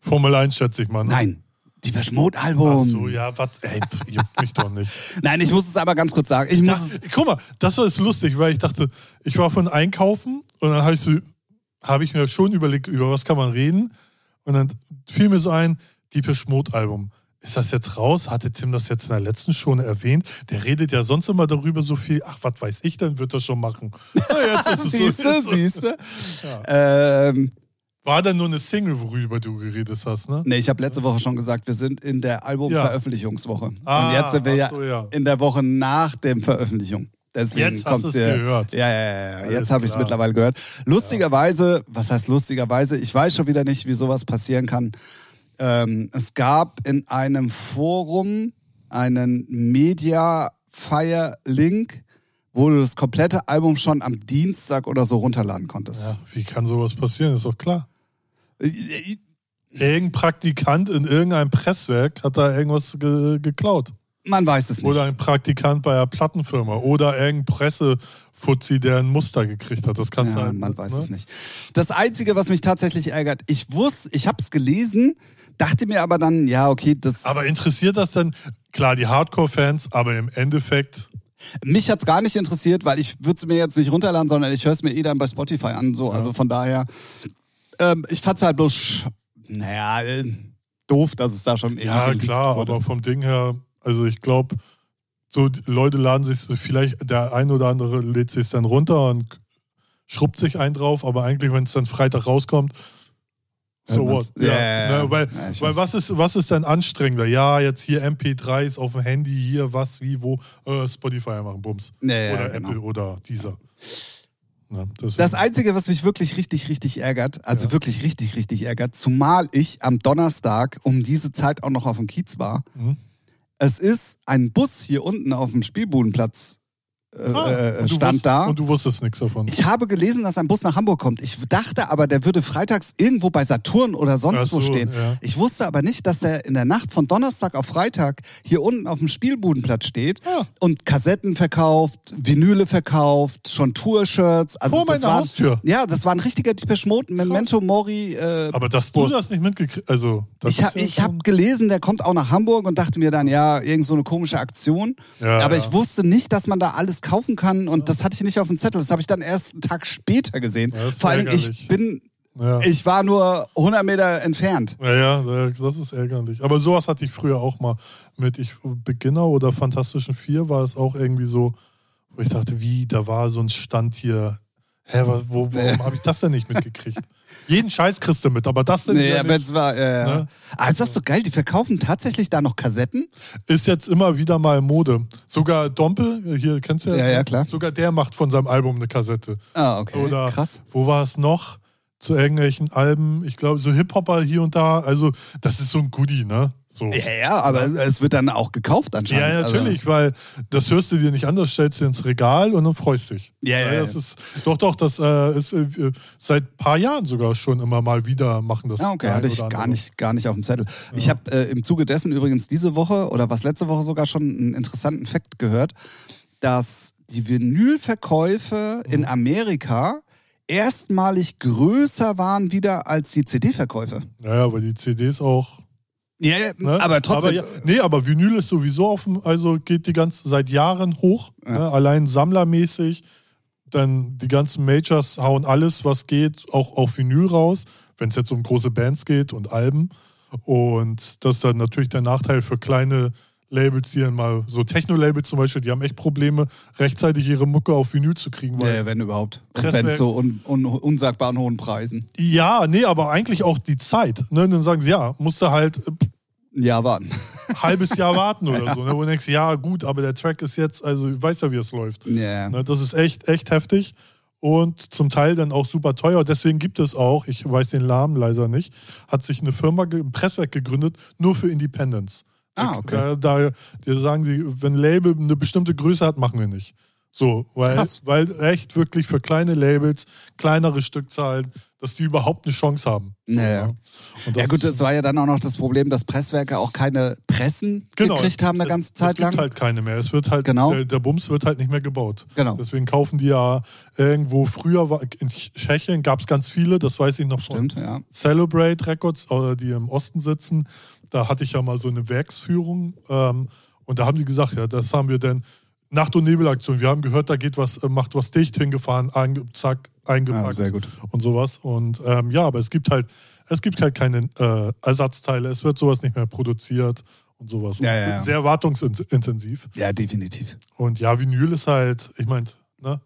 Formel 1 schätze ich mal. Ne? Nein, die Ach Album. so, ja, was? Ey, pf, juckt mich doch nicht. Nein, ich muss es aber ganz kurz sagen. Ich muss Das, guck mal, das war jetzt lustig, weil ich dachte, ich war von Einkaufen und dann habe ich, so, hab ich mir schon überlegt, über was kann man reden. Und dann fiel mir so ein, Deepish Mode Album. Ist das jetzt raus? Hatte Tim das jetzt in der letzten schon erwähnt? Der redet ja sonst immer darüber so viel. Ach, was weiß ich, dann wird er schon machen. Ist es siehste, so. siehste. Ähm, War dann nur eine Single, worüber du geredet hast, ne? nee, ich habe letzte Woche schon gesagt, wir sind in der Albumveröffentlichungswoche. Ah, Und jetzt sind wir ja, so, ja. in der Woche nach dem Veröffentlichung. Deswegen Jetzt hast du's hier- gehört. Ja, ja, ja. ja. Jetzt habe ich es mittlerweile gehört. Lustigerweise, was heißt lustigerweise? Ich weiß schon wieder nicht, wie sowas passieren kann. Ähm, es gab in einem Forum einen Media-Fire-Link, wo du das komplette Album schon am Dienstag oder so runterladen konntest. Ja, wie kann sowas passieren? Ist doch klar. Äh, äh, Irgendein Praktikant in irgendeinem Presswerk hat da irgendwas ge geklaut. Man weiß es nicht. Oder ein Praktikant bei einer Plattenfirma. Oder irgendein Pressefuzzi, der ein Muster gekriegt hat. Das kann ja, sein. man weiß ne? es nicht. Das Einzige, was mich tatsächlich ärgert, ich wusste, ich habe es gelesen, dachte mir aber dann, ja, okay, das. Aber interessiert das denn, klar, die Hardcore-Fans, aber im Endeffekt, Mich hat's gar nicht interessiert, weil ich würde es mir jetzt nicht runterladen, sondern ich höre es mir eh dann bei Spotify an. So. Also von daher, ähm, ich fand's halt bloß, naja, äh, doof, dass es da schon Ja, irgendwie klar, wurde. aber vom Ding her, also ich glaube, so Leute laden sich, vielleicht der ein oder andere lädt sich dann runter und schrubbt sich einen drauf, aber eigentlich, wenn es dann Freitag rauskommt, so what? Ja, ja. Ne, weil Ja, weil was, ist, was ist denn anstrengender? Ja, jetzt hier MP3s auf dem Handy, hier was, wie, wo, äh, Spotify machen, Bums. Ja, oder genau. Apple oder dieser. Ne, deswegen- Das Einzige, was mich wirklich richtig, richtig ärgert, also wirklich richtig, richtig ärgert, zumal ich am Donnerstag um diese Zeit auch noch auf dem Kiez war, Mhm. es ist ein Bus hier unten auf dem Spielbudenplatz äh, Ah, äh, und du stand wusst- da. Und du wusstest nichts davon. Ich habe gelesen, dass ein Bus nach Hamburg kommt. Ich dachte aber, der würde freitags irgendwo bei Saturn oder sonst so, wo stehen. ja. Ich wusste aber nicht, dass er in der Nacht von Donnerstag auf Freitag hier unten auf dem Spielbudenplatz steht Ja. und Kassetten verkauft, Vinyle verkauft, schon Tour-Shirts. Also Vor das meiner war, Haustür. Ja, das war ein richtiger Depeche Mode, Memento Mori. Äh, Aber dass du Bus. das nicht mitgekriegt also das ich habe ja hab gelesen, der kommt auch nach Hamburg und dachte mir dann, ja, irgend so eine komische Aktion. Aber ich wusste nicht, dass man da alles kaufen kann und das hatte ich nicht auf dem Zettel. Das habe ich dann erst einen Tag später gesehen. Ja, Vor allem, ich bin, Ja. ich war nur 100 Meter entfernt. Ja, ja, das ist ärgerlich. Aber sowas hatte ich früher auch mal mit ich, Beginner oder Fantastischen Vier war es auch irgendwie so, wo ich dachte, wie, da war so ein Stand hier. Hä, wo, warum habe ich das denn nicht mitgekriegt? Jeden Scheiß kriegst du mit, aber das denn Nee, wieder aber nicht. war, äh, Ne? ah, ist das so geil, die verkaufen tatsächlich da noch Kassetten? ist jetzt immer wieder mal Mode. Sogar Dompel, hier kennst du Ja, ja, klar. Sogar der macht von seinem Album eine Kassette. Ah, okay, Oder krass. wo war es noch? Zu irgendwelchen Alben, ich glaube, so Hip-Hopper hier und da. Also, das ist so ein Goodie, ne? So. Ja, ja, aber es wird dann auch gekauft anscheinend. Ja, natürlich, weil das hörst du dir nicht an, das stellst du ins Regal und dann freust dich. Ja, ja, das ja. ist doch, doch, das äh, ist äh, seit ein paar Jahren sogar schon immer mal wieder machen das. Ja, okay, der hatte ich gar andere. nicht, gar nicht auf dem Zettel. Ich habe äh, im Zuge dessen übrigens diese Woche oder was letzte Woche sogar schon einen interessanten Fakt gehört, dass die Vinylverkäufe in Mhm. Amerika erstmalig größer waren wieder als die CD-Verkäufe. Naja, weil die CDs auch. Ja, ja, Ne? aber trotzdem. ja, nee, aber Vinyl ist sowieso dem, also geht die ganze seit Jahren hoch. Ne? Allein sammlermäßig. Dann die ganzen Majors hauen alles, was geht, auch auf Vinyl raus, wenn es jetzt um große Bands geht und Alben. Und das ist dann natürlich der Nachteil für kleine Labels, die dann mal, so Techno-Labels zum Beispiel, die haben echt Probleme, rechtzeitig ihre Mucke auf Vinyl zu kriegen. Weil, ja, wenn überhaupt. Und wenn so un, un, unsagbaren hohen Preisen. ja, nee, aber eigentlich auch die Zeit. Ne? Und dann sagen sie, ja, musst du halt äh, Ja, warten. halbes Jahr warten oder so. Ne? Wo du denkst, ja, gut, aber der Track ist jetzt, also ich weiß ja, wie es läuft. Ja. Ne? Das ist echt, echt heftig und zum Teil dann auch super teuer. Deswegen gibt es auch, ich weiß den Namen leider nicht, hat sich eine Firma, ein Presswerk gegründet, nur für Independents. Ah, okay. Da, da, sagen sie, wenn ein Label eine bestimmte Größe hat, machen wir nicht. So, weil, Krass. weil echt wirklich für kleine Labels, kleinere Stückzahlen, dass die überhaupt eine Chance haben. So, Naja. Ja gut, das war ja dann auch noch das Problem, dass Presswerke auch keine Pressen gekriegt haben eine es- ganze Zeit es gibt lang. halt keine mehr. Es wird halt, Genau. der, der Bums wird halt nicht mehr gebaut. Genau. Deswegen kaufen die ja irgendwo, früher war, in Tschechien gab es ganz viele, das weiß ich noch Stimmt, von ja. Celebrate Records, äh, die im Osten sitzen. Da hatte ich ja mal so eine Werksführung ähm, und da haben die gesagt, ja, das haben wir denn Nacht- und Nebelaktion. Wir haben gehört, da geht was, äh, macht was dicht hingefahren, einge zack, eingepackt Ah, sehr gut. und sowas. Und ähm, ja, aber es gibt halt, es gibt halt keine äh, Ersatzteile, es wird sowas nicht mehr produziert und sowas. Ja, ja, ja. Sehr wartungsintensiv. Ja, definitiv. Und ja, Vinyl ist halt, ich meine, ne,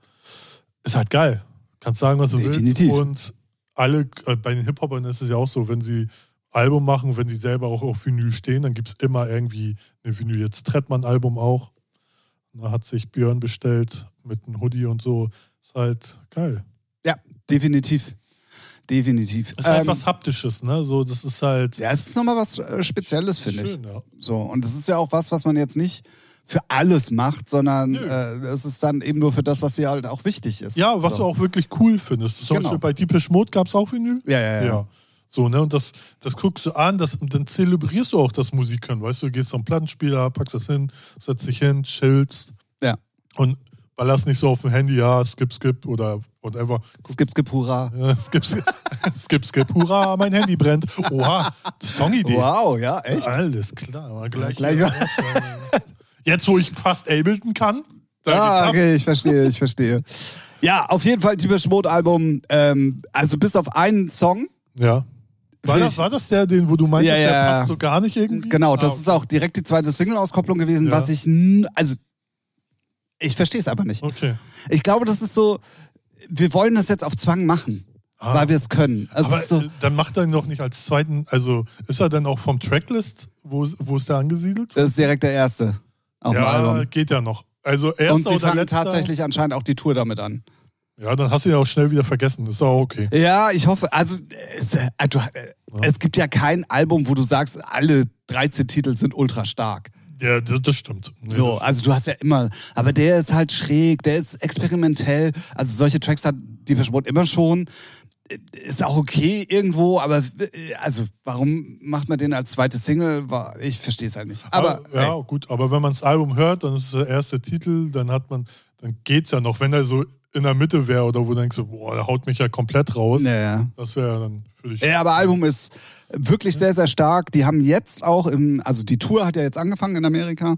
ist halt geil. Kannst sagen, was du Definitiv. willst. Und alle, äh, bei den Hip-Hopern ist es ja auch so, wenn sie Album machen, wenn sie selber auch auf Vinyl stehen, dann gibt es immer irgendwie eine Vinyl. Jetzt Trettmann-Album auch. Da hat sich Björn bestellt mit einem Hoodie und so. Ist halt geil. Ja, definitiv. Definitiv. Ist halt Ähm, was Haptisches, ne? So, das ist halt. ja, es ist nochmal was äh, Spezielles, finde ich. ja. So, und das ist ja auch was, was man jetzt nicht für alles macht, sondern äh, es ist dann eben nur für das, was dir halt auch wichtig ist. Ja, was so. du auch wirklich cool findest. Zum Genau. Beispiel bei Deepish Mode gab es auch Vinyl. Ja, ja, ja. So, ne? Und das, das guckst du an, das, und dann zelebrierst du auch das Musikern, weißt du, du gehst zum Plattenspieler, packst das hin, setzt dich hin, chillst Ja. und ballerst nicht so auf dem Handy, ja, skip, skip oder whatever. Skip, skip, hurra. Ja, skip, skip, skip, skip, hurra, mein Handy brennt. Oha, Songidee. Wow, ja, echt? Alles klar, aber gleich. Gleich- Jetzt, wo ich fast Ableton kann, ah, okay, ich verstehe, ich verstehe. Ja, auf jeden Fall Deepish Mode Album, ähm, also bis auf einen Song. Ja. War das, war das der, den, wo du meintest, Ja, ja, der passt so gar nicht irgendwie? Genau, das Ah, ist auch direkt die zweite Single-Auskopplung gewesen, Ja. was ich, also, ich verstehe es aber nicht. Okay. Ich glaube, das ist so, wir wollen das jetzt auf Zwang machen, Ah. weil wir es können. Also Aber so, äh, dann macht er ihn doch nicht als zweiten, also ist er dann auch vom Tracklist, wo, wo ist der angesiedelt? das ist direkt der erste ja, geht ja noch. Also erster Und sie fangen letzter. tatsächlich anscheinend auch die Tour damit an. Ja, dann hast du ja auch schnell wieder vergessen. Ist auch okay. Ja, ich hoffe, also es, äh, äh, es gibt ja kein Album, wo du sagst, alle 13 Titel sind ultra stark. Ja, das, stimmt. Nee, So, das, also du hast ja immer, aber der ist halt schräg, der ist experimentell. Also solche Tracks hat Deepish Mode immer schon. Ist auch okay irgendwo, aber äh, also warum macht man den als zweite Single? Ich verstehe es halt nicht. Aber, ja, ey, gut, aber wenn man das Album hört, dann ist es der erste Titel, dann hat man, dann geht's ja noch. Wenn er so in der Mitte wäre oder wo du denkst, boah, der haut mich ja komplett raus, naja. das wäre ja dann für dich. Ja, aber Album ist wirklich sehr, sehr stark. Die haben jetzt auch im, also die Tour hat ja jetzt angefangen in Amerika.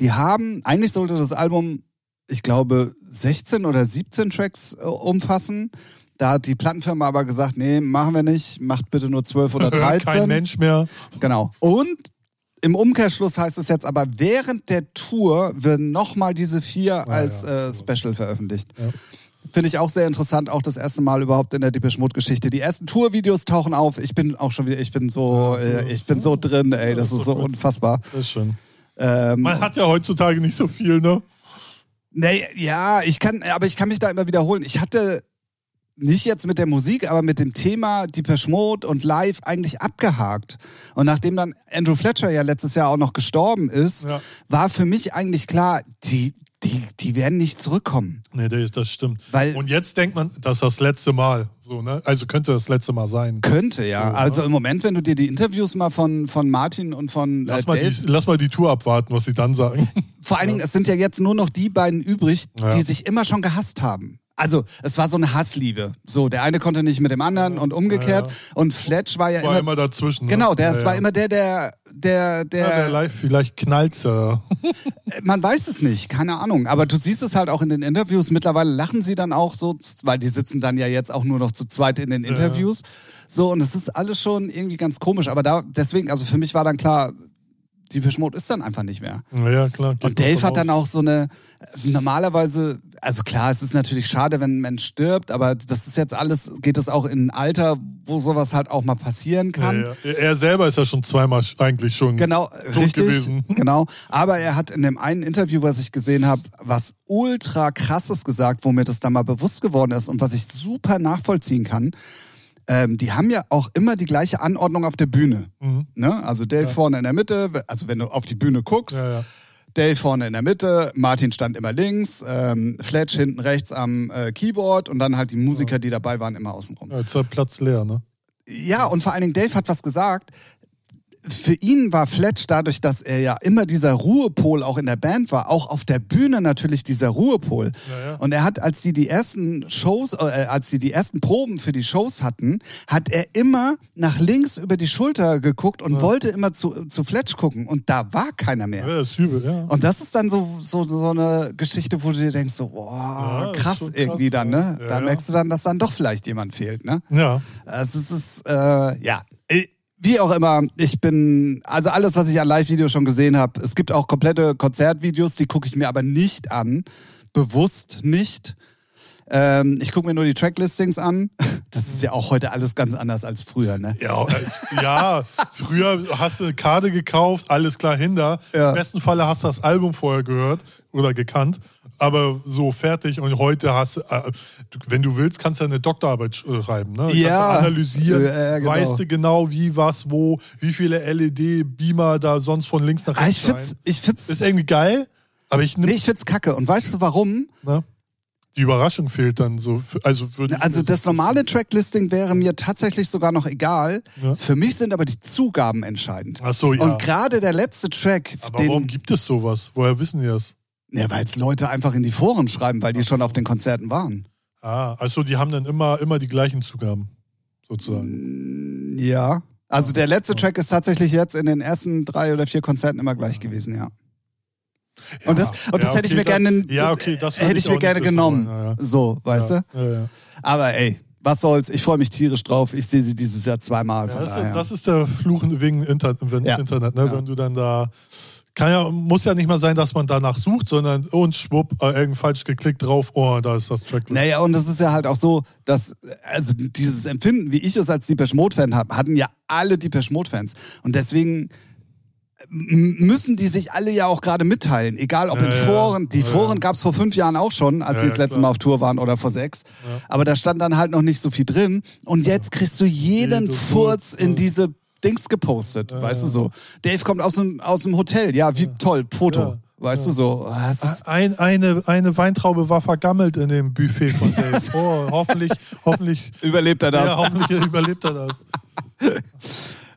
Die haben, eigentlich sollte das Album, ich glaube, 16 oder 17 Tracks äh, umfassen. Da hat die Plattenfirma aber gesagt, nee, machen wir nicht, macht bitte nur 12 oder 13. Kein Mensch mehr. Genau. Und im Umkehrschluss heißt es jetzt aber, während der Tour werden nochmal diese vier als ja. äh, Special veröffentlicht. Ja. Finde ich auch sehr interessant, auch das erste Mal überhaupt in der Depeche Mode Geschichte. Die ersten Tourvideos tauchen auf. Ich bin auch schon wieder, ich bin so, Ja, äh, ich bin so drin, ey, das ist so unfassbar. Das ist schön. Ähm, Man hat ja heutzutage nicht so viel, ne? nee, ja, ich kann, aber ich kann mich da immer wiederholen. Ich hatte nicht jetzt mit der Musik, aber mit dem Thema Depeche Mode und Live eigentlich abgehakt. Und nachdem dann Andrew Fletcher ja letztes Jahr auch noch gestorben ist, Ja. war für mich eigentlich klar, die, die, die werden nicht zurückkommen. Nee, das stimmt. Weil- Und jetzt denkt man, das ist das letzte Mal. So, ne? Also könnte das letzte Mal sein. Könnte, ja. So, also ne? im Moment, wenn du dir die Interviews mal von, von Martin und von äh, Lass mal, Dave die, lass mal die Tour abwarten, was sie dann sagen. Vor allen Dingen, es sind ja jetzt nur noch die beiden übrig, Ja. die sich immer schon gehasst haben. Also, es war so eine Hassliebe. So, der eine konnte nicht mit dem anderen und umgekehrt. Ja, ja. Und Fletch war ja War immer. immer dazwischen. Ne? genau, der ja, es war ja. immer der, der, der, der. Ja, der live, vielleicht knallt's ja. man weiß es nicht, keine Ahnung. Aber du siehst es halt auch in den Interviews. Mittlerweile lachen sie dann auch so, weil die sitzen dann ja jetzt auch nur noch zu zweit in den Interviews. So, und es ist alles schon irgendwie ganz komisch. Aber da, deswegen, also für mich war dann klar, die Mode ist dann einfach nicht mehr. Ja, ja, klar. Und Dave hat dann auch so eine, also normalerweise, also klar, es ist natürlich schade, wenn ein Mensch stirbt, aber das ist jetzt alles, geht es auch in ein Alter, wo sowas halt auch mal passieren kann. Ja, ja. Er selber ist ja schon zweimal eigentlich schon. Genau, Tot richtig. gewesen. Genau. Aber er hat in dem einen Interview, was ich gesehen habe, was ultra krasses gesagt, wo mir das dann mal bewusst geworden ist und was ich super nachvollziehen kann. Ähm, die haben ja auch immer die gleiche Anordnung auf der Bühne. Mhm. Ne? Also Dave vorne in der Mitte, also wenn du auf die Bühne guckst, Ja, ja. Dave vorne in der Mitte, Martin stand immer links, ähm, Fletch hinten rechts am äh, Keyboard und dann halt die Musiker, die dabei waren, immer außenrum. ja, jetzt ist der Platz leer, ne? Ja, und vor allen Dingen Dave hat was gesagt. Für ihn war Fletch dadurch, dass er ja immer dieser Ruhepol auch in der Band war, auch auf der Bühne natürlich dieser Ruhepol. Ja, ja. Und er hat, als die die ersten Shows, äh, als die die ersten Proben für die Shows hatten, hat er immer nach links über die Schulter geguckt und wollte immer zu, zu Fletch gucken. Und da war keiner mehr. Ja, das ist übel, ja. Und das ist dann so, so, so eine Geschichte, wo du dir denkst, so, boah, Ja, krass krass, irgendwie dann, ne? ja. Da Ja, merkst du dann, dass dann doch vielleicht jemand fehlt, ne? Ja. Also es ist, äh, ja, äh, wie auch immer, ich bin, also alles, was ich an Live-Videos schon gesehen habe, es gibt auch komplette Konzertvideos, die gucke ich mir aber nicht an, bewusst nicht. Ähm, ich gucke mir nur die Tracklistings an. Das ist ja auch heute alles ganz anders als früher, ne? Ja, äh, ja, früher hast du eine Karte gekauft, alles klar hinter. Ja. Im besten Falle hast du das Album vorher gehört oder gekannt, aber so fertig und heute hast du, äh, du, wenn du willst, kannst du eine Doktorarbeit äh, schreiben, ne? Ja. Kannst du analysieren, Ja, genau. weißt du genau, wie, was, wo, wie viele LED-Beamer da sonst von links nach Ah, rechts ich find's, ich find's, Ist irgendwie geil, aber ich nee, ich find's kacke. Und weißt du warum? ne? Die Überraschung fehlt dann so. Also, Also das normale Tracklisting wäre mir tatsächlich sogar noch egal. Ja. Für mich sind aber die Zugaben entscheidend. Ach so, ja. Und gerade der letzte Track, aber warum gibt es sowas? Woher wissen die das? Ja, weil es Leute einfach in die Foren schreiben, weil die schon auf den Konzerten waren. Ah, also die haben dann immer, immer die gleichen Zugaben, sozusagen. Ja. Also der letzte Track ist tatsächlich jetzt in den ersten drei oder vier Konzerten immer gleich gewesen, ja. und das, und das ja, hätte ich mir gerne, da- ja, okay, das hätte ich ich mir gerne genommen. wollen, ja, ja. So, weißt ja, du? Ja, ja. Aber ey, was soll's? Ich freue mich tierisch drauf. Ich sehe sie dieses Jahr zweimal. Ja, von das, daher. ist, das ist der Fluch wegen Inter Ja. Internet, ne? Ja. wenn du dann da. Kann ja, muss ja nicht mal sein, dass man danach sucht, sondern und schwupp, äh, irgend falsch geklickt drauf, oh, da ist das Tracklist. Naja, und das ist ja halt auch so, dass, also dieses Empfinden, wie ich es als Deepesh Mode-Fan habe, hatten ja alle Deepesh Mode-Fans. Und deswegen müssen die sich alle ja auch gerade mitteilen. Egal ob in Ja, ja. Foren, die Ja, Foren ja. gab es vor fünf Jahren auch schon, als sie das letzte klar. Mal auf Tour waren oder vor sechs. Aber da stand dann halt noch nicht so viel drin. Und jetzt kriegst du jeden Jede Furz in diese Dings gepostet, weißt du so. Dave kommt aus dem, aus dem Hotel, ja, wie toll, Foto, Ja. weißt du so. Das ist, Ein, eine, eine Weintraube war vergammelt in dem Buffet von Dave. Oh, hoffentlich, hoffentlich, überlebt er das? ja, hoffentlich überlebt er das.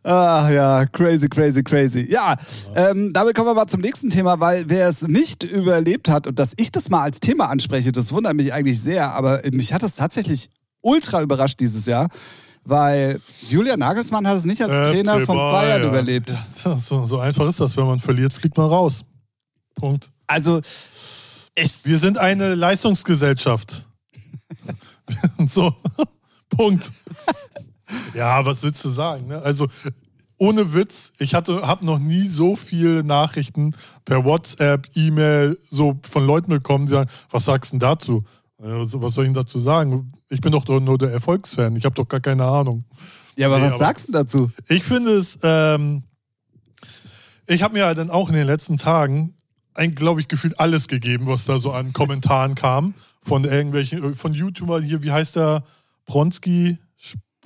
Ah ja, crazy, crazy, crazy. Ja, ähm, damit kommen wir mal zum nächsten Thema, weil wer es nicht überlebt hat und dass ich das mal als Thema anspreche, das wundert mich eigentlich sehr, aber mich hat es tatsächlich ultra überrascht dieses Jahr, weil Julian Nagelsmann hat es nicht als Trainer FC von Bayern Bayern. überlebt. Ja, so, so einfach ist das. Wenn man verliert, fliegt man raus. Punkt. Also, ich, Wir sind eine Leistungsgesellschaft. so, Punkt. Ja, was willst du sagen? Ne? Also, ohne Witz, ich hatte, habe noch nie so viele Nachrichten per WhatsApp, E-Mail, so von Leuten bekommen, die sagen, was sagst du denn dazu? Ja, Was soll ich denn dazu sagen? Ich bin doch nur der Erfolgsfan, ich habe doch gar keine Ahnung. ja, aber Nee, was aber- sagst du dazu? Ich finde es, ähm, ich habe mir dann auch in den letzten Tagen, glaube ich, gefühlt alles gegeben, was da so an Kommentaren kam. Von irgendwelchen, von YouTubern hier, wie heißt der? Bronski?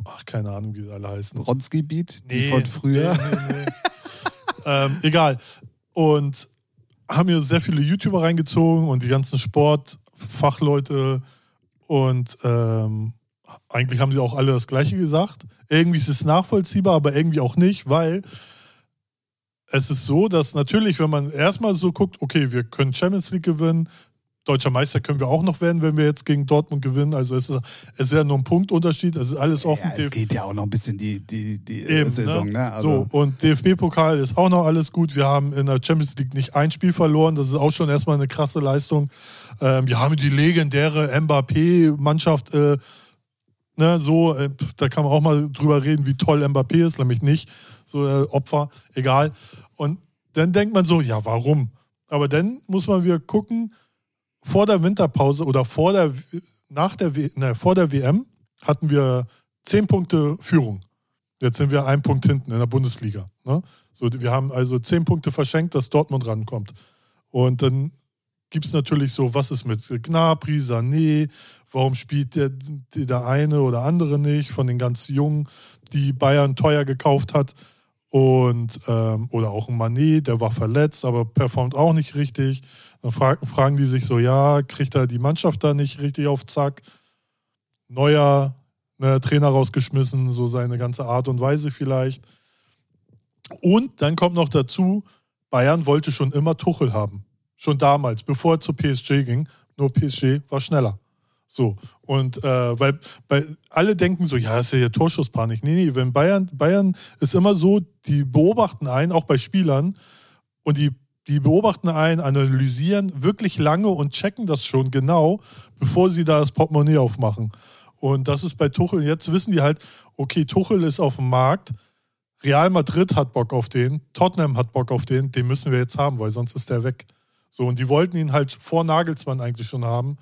Ach, keine Ahnung, wie sie alle heißen. Bronski-Beat, die von früher. Nee, nee, nee. ähm, egal. Und haben mir sehr viele YouTuber reingezogen und die ganzen Sportfachleute und ähm, eigentlich haben sie auch alle das Gleiche gesagt. Irgendwie ist es nachvollziehbar, aber irgendwie auch nicht, weil es ist so, dass natürlich, wenn man erstmal so guckt, okay, wir können Champions League gewinnen, deutscher Meister können wir auch noch werden, wenn wir jetzt gegen Dortmund gewinnen. Also es ist, es ist ja nur ein Punktunterschied, es ist alles offen. Ja, es geht ja auch noch ein bisschen die, die, die Eben, Saison, ne? ne? Also, So, und DFB-Pokal ist auch noch alles gut. Wir haben in der Champions League nicht ein Spiel verloren. Das ist auch schon erstmal eine krasse Leistung. Ähm, wir haben die legendäre Mbappé-Mannschaft. Äh, ne, so, äh, da kann man auch mal drüber reden, wie toll Mbappé ist, nämlich nicht. So äh, Opfer, egal. Und dann denkt man so, ja, warum? Aber dann muss man wieder gucken, vor der Winterpause oder vor der, nach der, ne, vor der WM hatten wir zehn Punkte Führung. Jetzt sind wir ein Punkt hinten in der Bundesliga. Ne? So, wir haben also zehn Punkte verschenkt, dass Dortmund rankommt. Und dann gibt es natürlich so, was ist mit Gnabry, Sané, warum spielt der, der eine oder andere nicht von den ganz Jungen, die Bayern teuer gekauft hat. Und, ähm, oder auch ein Manet, der war verletzt, aber performt auch nicht richtig. Dann fragen, fragen die sich so, ja, kriegt er die Mannschaft da nicht richtig auf Zack? Neuer ne, Trainer rausgeschmissen, so seine ganze Art und Weise vielleicht. Und dann kommt noch dazu, Bayern wollte schon immer Tuchel haben. Schon damals, bevor er zu PSG ging. Nur PSG war schneller. So. Und äh, weil, weil alle denken so, ja, ist ja hier Torschusspanik. Nee, nee, wenn Bayern, Bayern ist immer so, die beobachten einen, auch bei Spielern, und die, die beobachten einen, analysieren wirklich lange und checken das schon genau, bevor sie da das Portemonnaie aufmachen. Und das ist bei Tuchel, jetzt wissen die halt, okay, Tuchel ist auf dem Markt, Real Madrid hat Bock auf den, Tottenham hat Bock auf den, den müssen wir jetzt haben, weil sonst ist der weg. So, und die wollten ihn halt vor Nagelsmann eigentlich schon haben.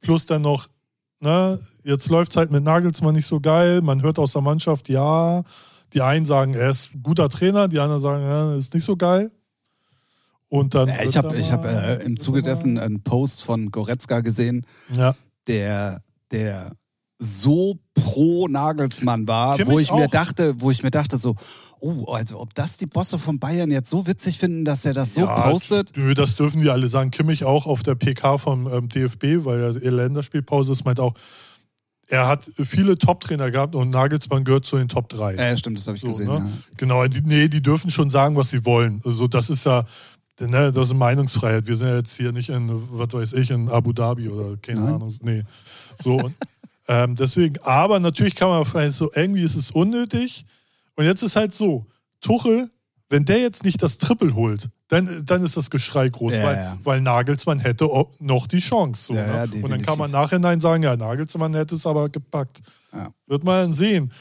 Plus dann noch, ne, jetzt läuft es halt mit Nagelsmann nicht so geil. Man hört aus der Mannschaft, ja, die einen sagen, er ist ein guter Trainer, die anderen sagen, ja, ist nicht so geil. Und dann. Ich habe ich hab, äh, im Zuge dessen einen Post von Goretzka gesehen, Ja, der, der so pro Nagelsmann war, Kimmich wo ich mir auch. dachte, wo ich mir dachte so, oh, also ob das die Bosse von Bayern jetzt so witzig finden, dass er das so ja, postet. Nö, das dürfen die alle sagen. Kimmich auch auf der PK vom ähm, DFB, weil ja die Länderspielpause ist, meint auch, er hat viele Top-Trainer gehabt und Nagelsmann gehört zu den Top 3. Ja, stimmt, das habe ich So, gesehen. ne? Ja. Genau, die, nee, die dürfen schon sagen, was sie wollen. Also das ist ja, ne, das ist Meinungsfreiheit. Wir sind ja jetzt hier nicht in, was weiß ich, in Abu Dhabi oder keine Nein. Ahnung. Nee. So, und, ähm, deswegen, aber natürlich kann man vielleicht so, irgendwie ist es unnötig. Und jetzt ist halt so, Tuchel, wenn der jetzt nicht das Triple holt, dann, dann ist das Geschrei groß, Ja, weil, ja. weil Nagelsmann hätte noch die Chance. So, Ja, ne? Und dann kann man nachhinein sagen, ja, Nagelsmann hätte es aber gepackt. Wird man sehen.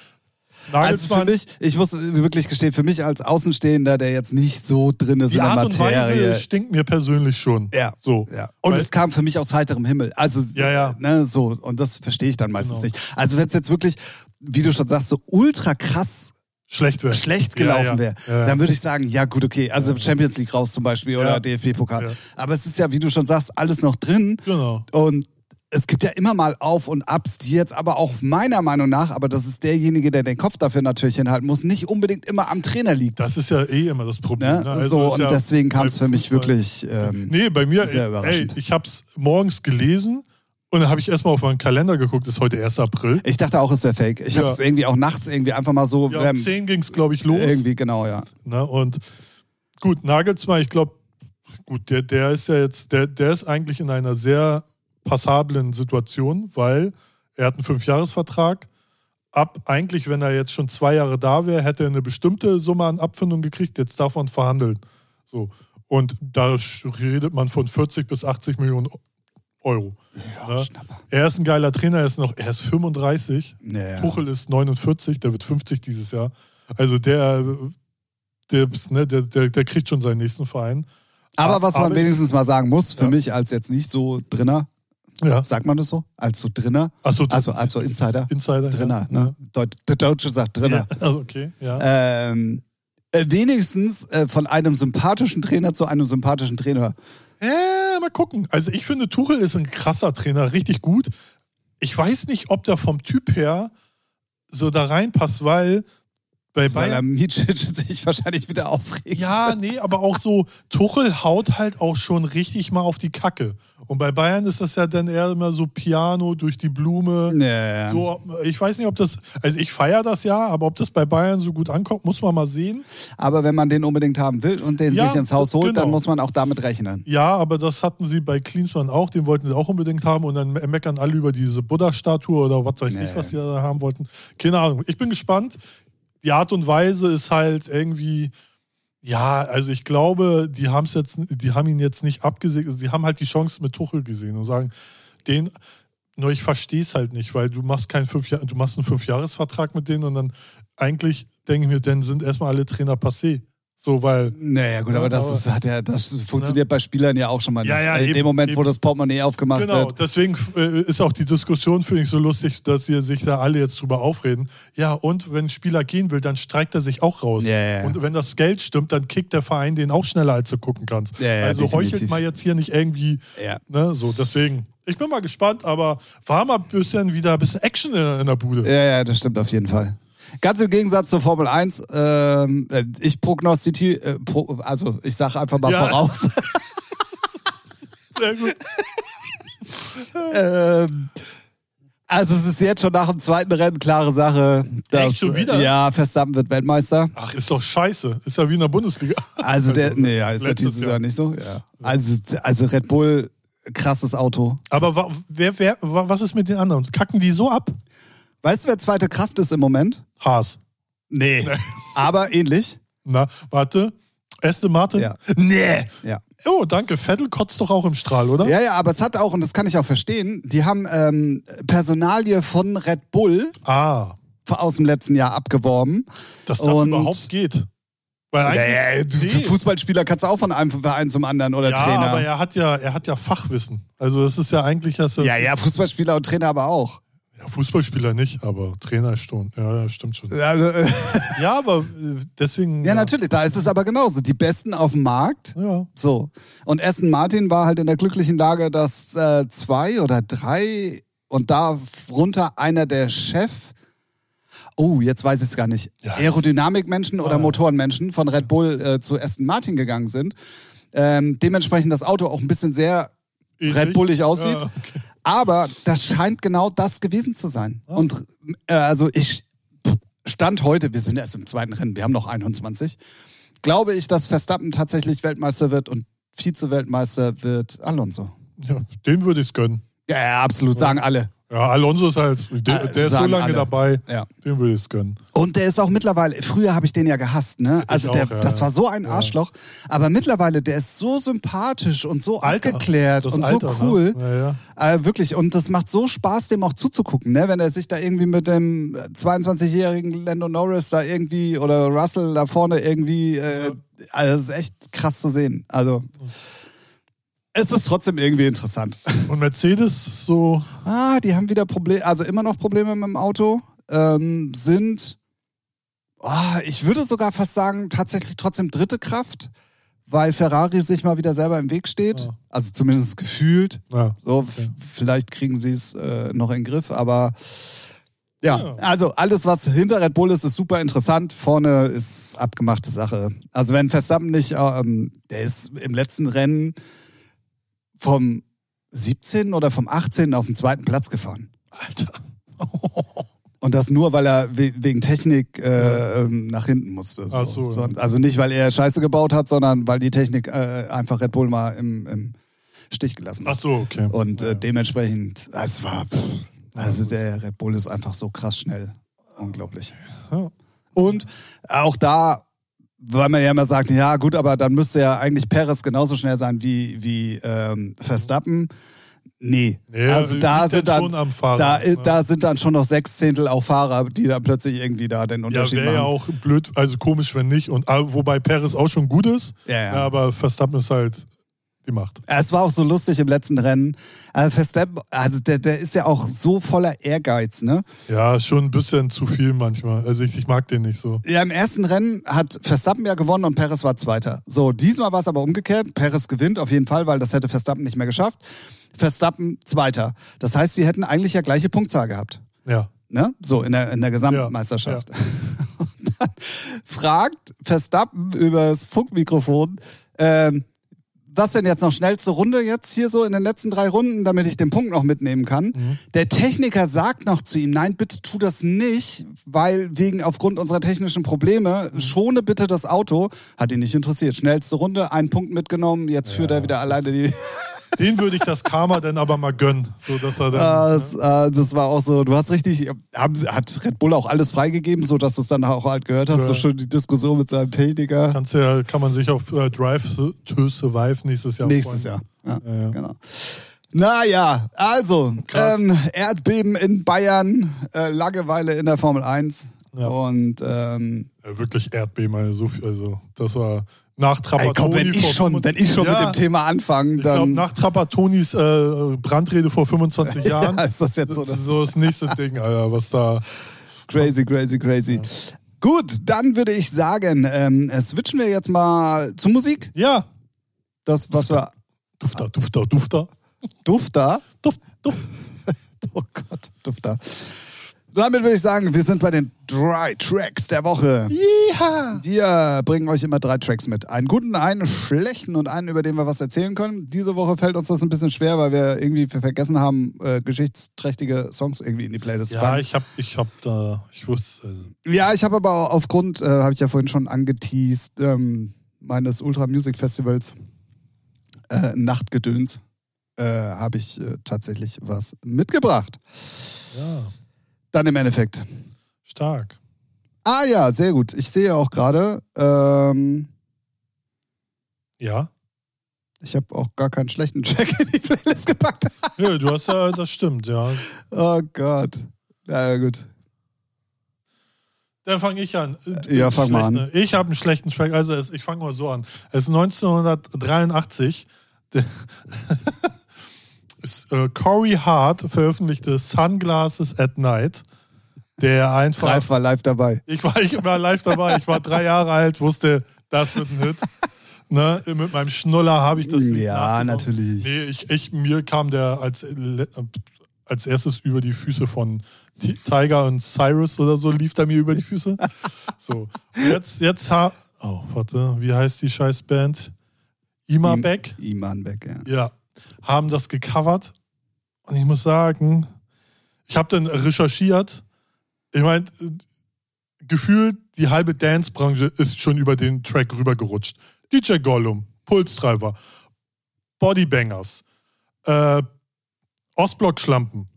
Also für mich, ich muss wirklich gestehen, für mich als Außenstehender, der jetzt nicht so drin ist die in der Art und Materie. Weise stinkt mir persönlich schon. Ja. So. Ja. Und Weil- es kam für mich aus heiterem Himmel. Also, Ja, ja. Ne, so. Und das verstehe ich dann meistens Genau. nicht. Also, wenn es jetzt wirklich, wie du schon sagst, so ultra krass Schlecht wäre. schlecht gelaufen ja, ja. wäre, Ja, ja. dann würde ich sagen, ja, gut, okay. Also, Champions League raus zum Beispiel oder. DFB-Pokal. Aber es ist ja, wie du schon sagst, alles noch drin. Genau. Und es gibt ja immer mal Auf- und Abs, die jetzt aber auch meiner Meinung nach, aber das ist derjenige, der den Kopf dafür natürlich hinhalten muss, nicht unbedingt immer am Trainer liegt. Das ist ja eh immer das Problem. Ne? Ne? Also so, und ja deswegen kam es für mich wirklich. Ähm, Nee, bei mir, Sehr ey, überraschend. ich habe es morgens gelesen und dann habe ich erstmal auf meinen Kalender geguckt, ist heute 1. April. Ich dachte auch, es wäre fake. Ich Ja. habe es irgendwie auch nachts irgendwie einfach mal so. Ja, um ähm, 10 ging es, glaube ich, los. irgendwie, genau, ja. Ne? Und gut, Nagelsmann, ich glaube, gut, der, der ist ja jetzt, der, der ist eigentlich in einer sehr passablen Situation, weil er hat einen Fünfjahresvertrag. Ab eigentlich, wenn er jetzt schon zwei Jahre da wäre, hätte er eine bestimmte Summe an Abfindung gekriegt, jetzt davon verhandeln. So. Und da redet man von 40 bis 80 Millionen Euro. Ja, Ne? Er ist ein geiler Trainer, er ist noch, er ist 35. Ja, ja. Tuchel ist 49, der wird 50 dieses Jahr. Also der, der, ne, der, der, der kriegt schon seinen nächsten Verein. Aber was man Aber- wenigstens mal sagen muss, für Ja. mich als jetzt nicht so Drinner, Ja. sagt man das so? Als so Drinner? Achso, Also als so Insider? Insider. Drinner, ja. ne? Deut der Deutsche sagt Drinner. Ja. Also okay, ja. Ähm, äh, wenigstens äh, von einem sympathischen Trainer zu einem sympathischen Trainer. Ja, mal gucken. Also ich finde, Tuchel ist ein krasser Trainer, richtig gut. Ich weiß nicht, ob der vom Typ her so da reinpasst, weil bei Bayern. Salamidzic sich wahrscheinlich wieder aufregt. Ja, nee, aber auch so, Tuchel haut halt auch schon richtig mal auf die Kacke. Und bei Bayern ist das ja dann eher immer so Piano durch die Blume. Ja. So, ich weiß nicht, ob das, also ich feiere das ja, aber ob das bei Bayern so gut ankommt, muss man mal sehen. Aber wenn man den unbedingt haben will und den Ja, sich ins Haus holt, genau. dann muss man auch damit rechnen. Ja, aber das hatten sie bei Klinsmann auch, den wollten sie auch unbedingt haben und dann me- meckern alle über diese Buddha-Statue oder was weiß Nee. ich, was die da haben wollten. Keine Ahnung. Ich bin gespannt. Die Art und Weise ist halt irgendwie, ja, also ich glaube, die haben es jetzt, die haben ihn jetzt nicht abgesegnet. Sie haben halt die Chance mit Tuchel gesehen und sagen, den, nur ich verstehe es halt nicht, weil du machst keinen fünf du machst einen Fünfjahresvertrag mit denen und dann eigentlich denke ich mir, dann sind erstmal alle Trainer passé. So, weil Naja, gut, aber das, aber- ist, hat ja, das funktioniert bei Spielern ja auch schon mal nicht. Ja, ja, in dem eben, Moment, wo eben. das Portemonnaie aufgemacht Genau, wird. deswegen äh, ist auch die Diskussion, finde ich, so lustig, dass sie sich da alle jetzt drüber aufreden. Ja, und wenn ein Spieler gehen will, dann streikt er sich auch raus. Ja, ja. Und wenn das Geld stimmt, dann kickt der Verein den auch schneller, als du gucken kannst. Ja, ja, also definitiv. heuchelt mal jetzt hier nicht irgendwie, Ja. ne, so, deswegen. Ich bin mal gespannt, aber war mal ein bisschen wieder ein bisschen Action in, in der Bude. Ja, ja, das stimmt auf jeden Fall. Ganz im Gegensatz zur Formel 1, ähm, äh, ich prognostiziere, äh, pro, also ich sage einfach mal Ja. voraus. Sehr gut. ähm, also es ist jetzt schon nach dem zweiten Rennen klare Sache. Dass, Echt, schon wieder? Ja, Verstappen wird Weltmeister. Ach, ist doch scheiße. Ist ja wie in der Bundesliga. Also der, nee, ja, ist ja dieses Jahr. Jahr nicht so. Ja. Also, also Red Bull, krasses Auto. Aber wer, wer, wa, was ist mit den anderen? Kacken die so ab? Weißt du, wer zweite Kraft ist im Moment? Haas. Nee. Aber ähnlich. Na, warte. Aston Martin? Ja. Nee. Ja. Oh, danke. Vettel kotzt doch auch im Strahl, oder? Ja, ja, aber es hat auch, und das kann ich auch verstehen, die haben ähm, Personalie von Red Bull Ah, aus dem letzten Jahr abgeworben. dass das Und- überhaupt geht. Weil eigentlich, Naja, du, nee. Fußballspieler kannst du auch von einem Verein zum anderen oder ja, Trainer. aber er hat ja, er hat ja Fachwissen. Also es ist ja eigentlich, dass er, ja, ja, Fußballspieler und Trainer aber auch. Ja, Fußballspieler nicht, aber Trainer schon. Ja, ja, stimmt schon. Also, äh, Ja, aber äh, deswegen. ja, natürlich, da ist es aber genauso. Die Besten auf dem Markt. Ja. So. Und Aston Martin war halt in der glücklichen Lage, dass äh, zwei oder drei und darunter einer der Chef. Oh, jetzt weiß ich es gar nicht. Ja. Aerodynamikmenschen oder Ah. Motorenmenschen von Red Bull äh, zu Aston Martin gegangen sind. Ähm, dementsprechend das Auto auch ein bisschen sehr. Red Bullig aussieht. Ja, okay. Aber das scheint genau das gewesen zu sein. Und äh, also ich stand heute, wir sind erst im zweiten Rennen, wir haben noch 21, glaube ich, dass Verstappen tatsächlich Weltmeister wird und Vize-Weltmeister wird Alonso. ja, dem würde ich es gönnen. Ja, ja, absolut, sagen alle. Ja, Alonso ist halt, der, Äh, der ist so lange alle. dabei, Ja. den würde ich es gönnen. Und der ist auch mittlerweile, früher habe ich den ja gehasst, ne? Also auch, der, ja, das war so ein. Arschloch. Aber mittlerweile, der ist so sympathisch und so Alter, abgeklärt und Alter, so cool. Ne? Ja, ja. Äh, wirklich. Und das macht so Spaß, dem auch zuzugucken, ne? Wenn er sich da irgendwie mit dem 22-jährigen Lando Norris da irgendwie oder Russell da vorne irgendwie, äh, also das ist echt krass zu sehen. Also. Es ist trotzdem irgendwie interessant. Und Mercedes so, Ah, die haben wieder Probleme, also immer noch Probleme mit dem Auto. Ähm, sind, ah, ich würde sogar fast sagen, tatsächlich trotzdem dritte Kraft, weil Ferrari sich mal wieder selber im Weg steht. Ja. Also zumindest gefühlt. ja, So, Okay. vielleicht kriegen sie es äh, noch in den Griff, aber ja, Ja. also alles, was hinter Red Bull ist, ist super interessant. Vorne ist abgemachte Sache. Also wenn Verstappen nicht, ähm, der ist im letzten Rennen vom 17. oder vom 18. auf den zweiten Platz gefahren. Alter. Und das nur, weil er we wegen Technik äh, ähm, nach hinten musste. Ach so, ja. Also nicht, weil er Scheiße gebaut hat, sondern weil die Technik äh, einfach Red Bull mal im, im Stich gelassen hat. Ach so, okay. Und äh, dementsprechend, es war, pff, also der Red Bull ist einfach so krass schnell. Unglaublich. Und auch da, weil man ja immer sagt, ja gut, aber dann müsste ja eigentlich Perez genauso schnell sein wie, wie ähm, Verstappen. Nee, Nee, also da dann sind dann, Fahrer, da, ne? da sind dann schon noch sechs Zehntel auch Fahrer, die da plötzlich irgendwie da den Ja, Unterschied wäre ja machen. auch blöd, also komisch, wenn nicht. Und ah, wobei Perez auch schon gut ist, Ja, ja. aber Verstappen ist halt die Macht. Es war auch so lustig im letzten Rennen. Also Verstappen, also der, der ist ja auch so voller Ehrgeiz, ne? Ja, schon ein bisschen zu viel manchmal. Also ich, ich mag den nicht so. Ja, im ersten Rennen hat Verstappen ja gewonnen und Perez war Zweiter. So, diesmal war es aber umgekehrt. Perez gewinnt auf jeden Fall, weil das hätte Verstappen nicht mehr geschafft. Verstappen Zweiter. Das heißt, sie hätten eigentlich ja gleiche Punktzahl gehabt. Ja. Ne? So, in der, in der Gesamtmeisterschaft. Und dann fragt Verstappen über das Funkmikrofon, ähm, was denn jetzt noch schnellste Runde jetzt hier so in den letzten drei Runden, damit ich den Punkt noch mitnehmen kann. Mhm. Der Techniker sagt noch zu ihm, nein, bitte tu das nicht, weil wegen aufgrund unserer technischen Probleme, Mhm. schone bitte das Auto. Hat ihn nicht interessiert. Schnellste Runde, einen Punkt mitgenommen, jetzt führt er wieder alleine die. Den würde ich das Karma dann aber mal gönnen. So, dass er dann, das, äh, das war auch so, du hast richtig, haben, hat Red Bull auch alles freigegeben, so dass du es dann auch halt gehört hast, Ja. so schön die Diskussion mit seinem Techniker. kannst ja, kann man sich auf äh, Drive to Survive nächstes Jahr Nächstes freuen. Jahr. Ja, Ja, ja. Genau. Naja, also, ähm, Erdbeben in Bayern, äh, Langeweile in der Formel 1 Ja. und ähm, wirklich Erdbeben, also, so viel, also das war nach ey, Trapattoni. komm, wenn ich schon, 25 wenn ich schon ja, mit dem Thema anfange, Ich glaube, dann nach Trapattonis äh, Brandrede vor 25 Jahren, ja, ist das jetzt so das so das nächste Ding, Alter, was da. crazy, crazy, crazy. Gut, dann würde ich sagen, ähm, switchen wir jetzt mal zu Musik. Ja, Das, was wir Dufter, Dufter, Dufter. Dufter. Duft, Duft. Oh Gott, Dufter. Damit würde ich sagen, wir sind bei den drei Tracks der Woche. Ja. Wir bringen euch immer drei Tracks mit. Einen guten, einen schlechten und einen, über den wir was erzählen können. Diese Woche fällt uns das ein bisschen schwer, weil wir irgendwie vergessen haben, äh, geschichtsträchtige Songs irgendwie in die Playlist zu Ja, packen. ich hab, ich hab da, ich wusste, also, Ja, ich habe aber aufgrund, äh, habe ich ja vorhin schon angeteased, ähm, meines Ultra Music Festivals äh, Nachtgedöns, äh, habe ich äh, tatsächlich was mitgebracht. ja, Dann im Endeffekt. stark. Ah ja, sehr gut. Ich sehe auch gerade, ähm, Ja. ich habe auch gar keinen schlechten Track in die Playlist gepackt. Ja, du hast ja, das stimmt, ja. Oh Gott. Ja, gut. Dann fange ich an. Ja, fang mal an. Ich habe einen schlechten Track. Also ich fange mal so an. Es ist 1983. Äh, Corey Hart veröffentlichte Sunglasses at Night. Der einfach. Ralf war live dabei. Ich war, ich war live dabei. Ich war drei Jahre alt, wusste, das wird ein Hit. Ne, mit meinem Schnuller habe ich das Ja, natürlich. Nee, ich, ich, mir kam der als, als erstes über die Füße von Tiger und Cyrus oder so, lief der mir über die Füße. So, jetzt, jetzt ha Oh, warte, wie heißt die scheiß Band? Ima Im- Beck? Iman Beck, ja. Ja, haben das gecovert. Und ich muss sagen, ich habe dann recherchiert. Ich meine, gefühlt die halbe Dance-Branche ist schon über den Track rübergerutscht. DJ Gollum, Pulstreiber, Bodybangers, äh, Ostblock-Schlampen,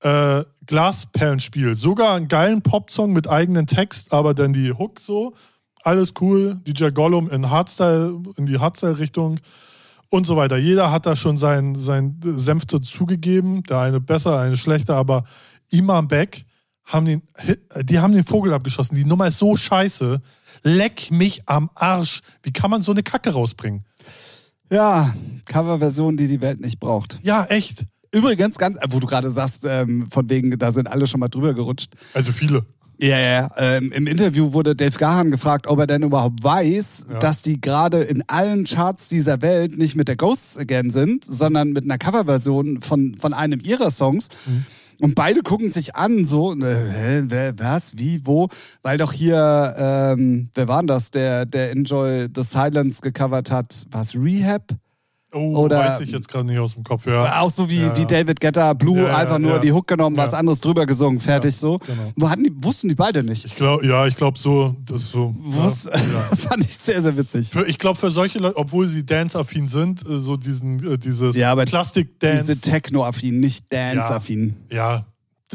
Äh, Glasperlenspiel. Sogar einen geilen Popsong mit eigenen Text, aber dann die Hook so. Alles cool. DJ Gollum in Hardstyle, in die Hardstyle-Richtung und so weiter. Jeder hat da schon sein, sein Senf dazugegeben. Der eine besser, eine schlechter, aber Imam Beck haben den, die haben den Vogel abgeschossen. Die Nummer ist so scheiße. Leck mich am Arsch. Wie kann man so eine Kacke rausbringen? Ja, Coverversion, die die Welt nicht braucht. Ja, echt. Übrigens, ganz, wo du gerade sagst, ähm, von wegen, da sind alle schon mal drüber gerutscht. Also viele. Ja, ja. Ähm, Im Interview wurde Dave Gahan gefragt, ob er denn überhaupt weiß, Ja. dass die gerade in allen Charts dieser Welt nicht mit der Ghosts Again sind, sondern mit einer Coverversion von, von einem ihrer Songs. Mhm. Und beide gucken sich an, so, äh, wer, was, wie, wo, weil doch hier, ähm, wer war denn das, der, der Enjoy the Silence gecovert hat? Was, Rehab? Oh, Oder- weiß ich jetzt gerade nicht aus dem Kopf. Ja. Auch so wie, Ja, wie. David Guetta, Blue, Ja, einfach nur die Hook genommen, was anderes drüber gesungen, fertig so. genau. Wo hatten die, wussten die beide nicht. Ich glaube, ja, ich glaube so, das so. Wus. Fand ich sehr, sehr witzig. Für, ich glaube, für solche Leute, obwohl sie dance-affin sind, äh, so diesen, äh, dieses Ja, Plastik-Dance. Diese Techno-affin, nicht Dance-affin. Ja,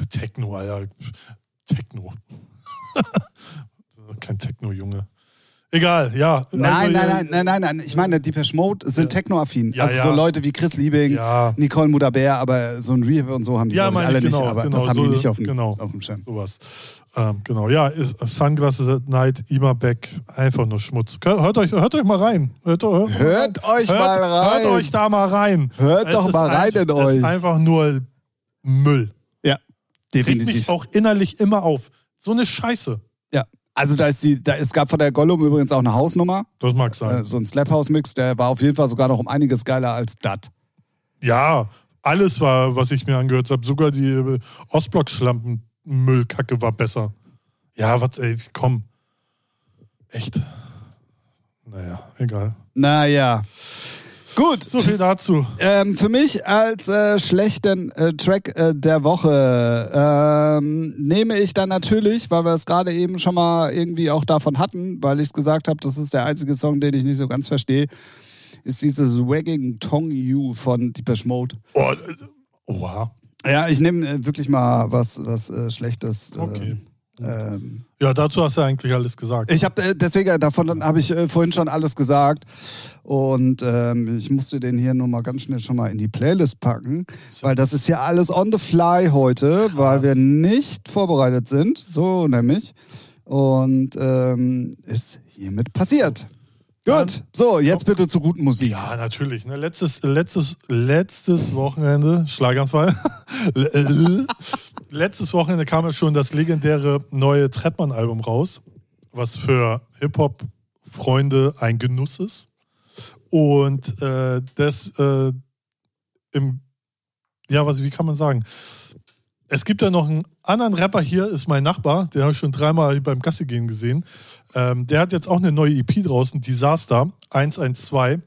Techno, Alter. Techno. Kein Techno, Junge. Egal, ja. Nein, Also, nein, ja, nein, nein, nein, nein. Ich meine, Depeche Mode sind Techno-affin. Ja, also ja. so Leute wie Chris Liebing, Ja. Nicole Mudaber, aber so ein Rehab und so haben die Ja, alle genau, nicht. Aber genau, das haben so, die nicht auf dem, genau. auf dem Schirm. Sowas. Ähm, genau, ja, ist- Sunglasses at Night, Ima Beck, einfach nur Schmutz. Hört euch, hört euch mal rein. Hört, hört, Hört euch hört, mal rein. Hört euch da mal rein. Hört Es doch mal rein ein- in Es euch. ist einfach nur Müll. Ja, Regt mich definitiv. auch innerlich immer auf. So eine Scheiße. Ja. Also da ist die, da, es gab von der Gollum übrigens auch eine Hausnummer, Das mag sein. äh, so ein Slap House Mix, der war auf jeden Fall sogar noch um einiges geiler als dat. Ja, alles war, was ich mir angehört habe. Sogar die äh, Ostblock-Schlampen-Müllkacke war besser. Ja, was, ey, komm. Echt. Naja, egal. Naja. Gut. So viel dazu. Ähm, für mich als äh, schlechten äh, Track äh, der Woche ähm, nehme ich dann natürlich, weil wir es gerade eben schon mal irgendwie auch davon hatten, weil ich es gesagt habe, das ist der einzige Song, den ich nicht so ganz verstehe, ist dieses Wagging Tongue You von Deepesh Mode. Oh, äh, oha. Ja, ich nehme äh, wirklich mal was, was äh, Schlechtes. Okay. Ähm, Ja, dazu hast du eigentlich alles gesagt. ich habe äh, deswegen davon habe ich äh, vorhin schon alles gesagt und ähm, ich musste den hier nur mal ganz schnell schon mal in die Playlist packen, weil das ist ja alles on the fly heute, weil wir nicht vorbereitet sind, so nämlich und ähm, ist hiermit passiert. Gut, so jetzt bitte zu guten Musik. Ja, natürlich. Ne? Letztes, letztes, letztes Wochenende, Schlaganfall. letztes Wochenende kam ja schon das legendäre neue Trettmann-Album raus, was für Hip-Hop-Freunde ein Genuss ist. Und äh, das äh, im, ja, was, wie kann man sagen? Es gibt ja noch einen anderen Rapper hier, ist mein Nachbar, den habe ich schon dreimal beim Gasse gehen gesehen. Ähm, der hat jetzt auch eine neue EP draußen, Disaster 112.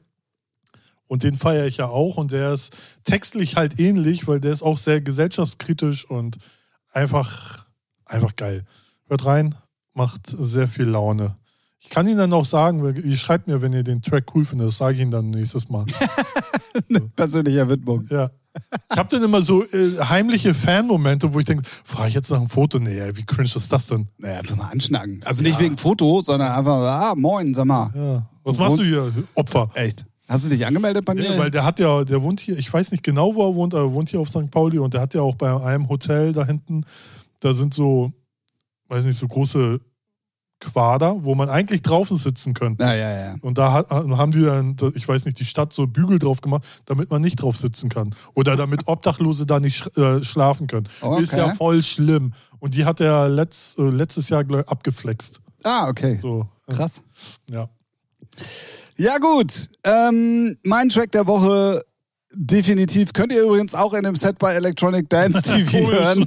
Und den feiere ich ja auch. Und der ist textlich halt ähnlich, weil der ist auch sehr gesellschaftskritisch und einfach, einfach geil. Hört rein, macht sehr viel Laune. Ich kann Ihnen dann auch sagen, ihr schreibt mir, wenn ihr den Track cool findet, das sage ich Ihnen dann nächstes Mal. Persönlicher Widmung. Ja. Ich habe dann immer so äh, heimliche Fan-Momente, wo ich denke, frage ich jetzt nach einem Foto? Nee, ey, wie cringe ist das denn? Naja, einfach mal anschnacken. Also nicht Ja. wegen Foto, sondern einfach, ah, moin, sag mal. Ja. Was Du machst du hier, Opfer? Echt? Hast du dich angemeldet bei mir? Ja, weil der hat ja, der wohnt hier, ich weiß nicht genau, wo er wohnt, aber er wohnt hier auf St. Pauli und der hat ja auch bei einem Hotel da hinten, da sind so, weiß nicht, so große Quader, wo man eigentlich draußen sitzen könnte. ja, ja, ja. Und da hat- haben die dann, ich weiß nicht, die Stadt so Bügel drauf gemacht, damit man nicht drauf sitzen kann. Oder damit Obdachlose da nicht sch äh, schlafen können. Okay. Ist ja voll schlimm. Und die hat er letzt, äh, letztes Jahr abgeflext. Ah, okay. So, äh, Krass. ja. Ja, gut. Ähm, mein Track der Woche definitiv. Könnt ihr übrigens auch in dem Set bei Electronic Dance TV hören.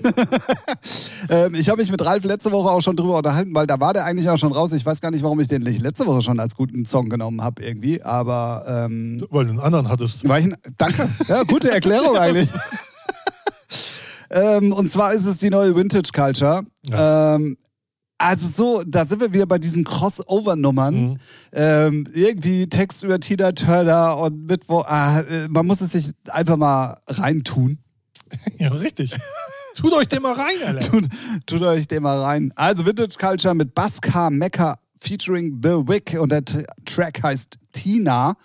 ähm, ich habe mich mit Ralf letzte Woche auch schon drüber unterhalten, weil da war der eigentlich auch schon raus. Ich weiß gar nicht, warum ich den letzte Woche schon als guten Song genommen habe irgendwie. Aber ähm, Weil du einen anderen hattest. ich, danke. Ja, gute Erklärung eigentlich. ähm, und zwar ist es die neue Vintage Culture. Ähm, also so, da sind wir wieder bei diesen Crossover-Nummern. Mhm. Ähm, irgendwie Text über Tina Turner und Mittwoch. Ah, äh, man muss es sich einfach mal reintun. Ja, richtig. Tut euch den mal rein, Alter. tut, tut euch den mal rein. Also Vintage Culture mit Baskar Mecca featuring The Wick und der Track heißt Tina.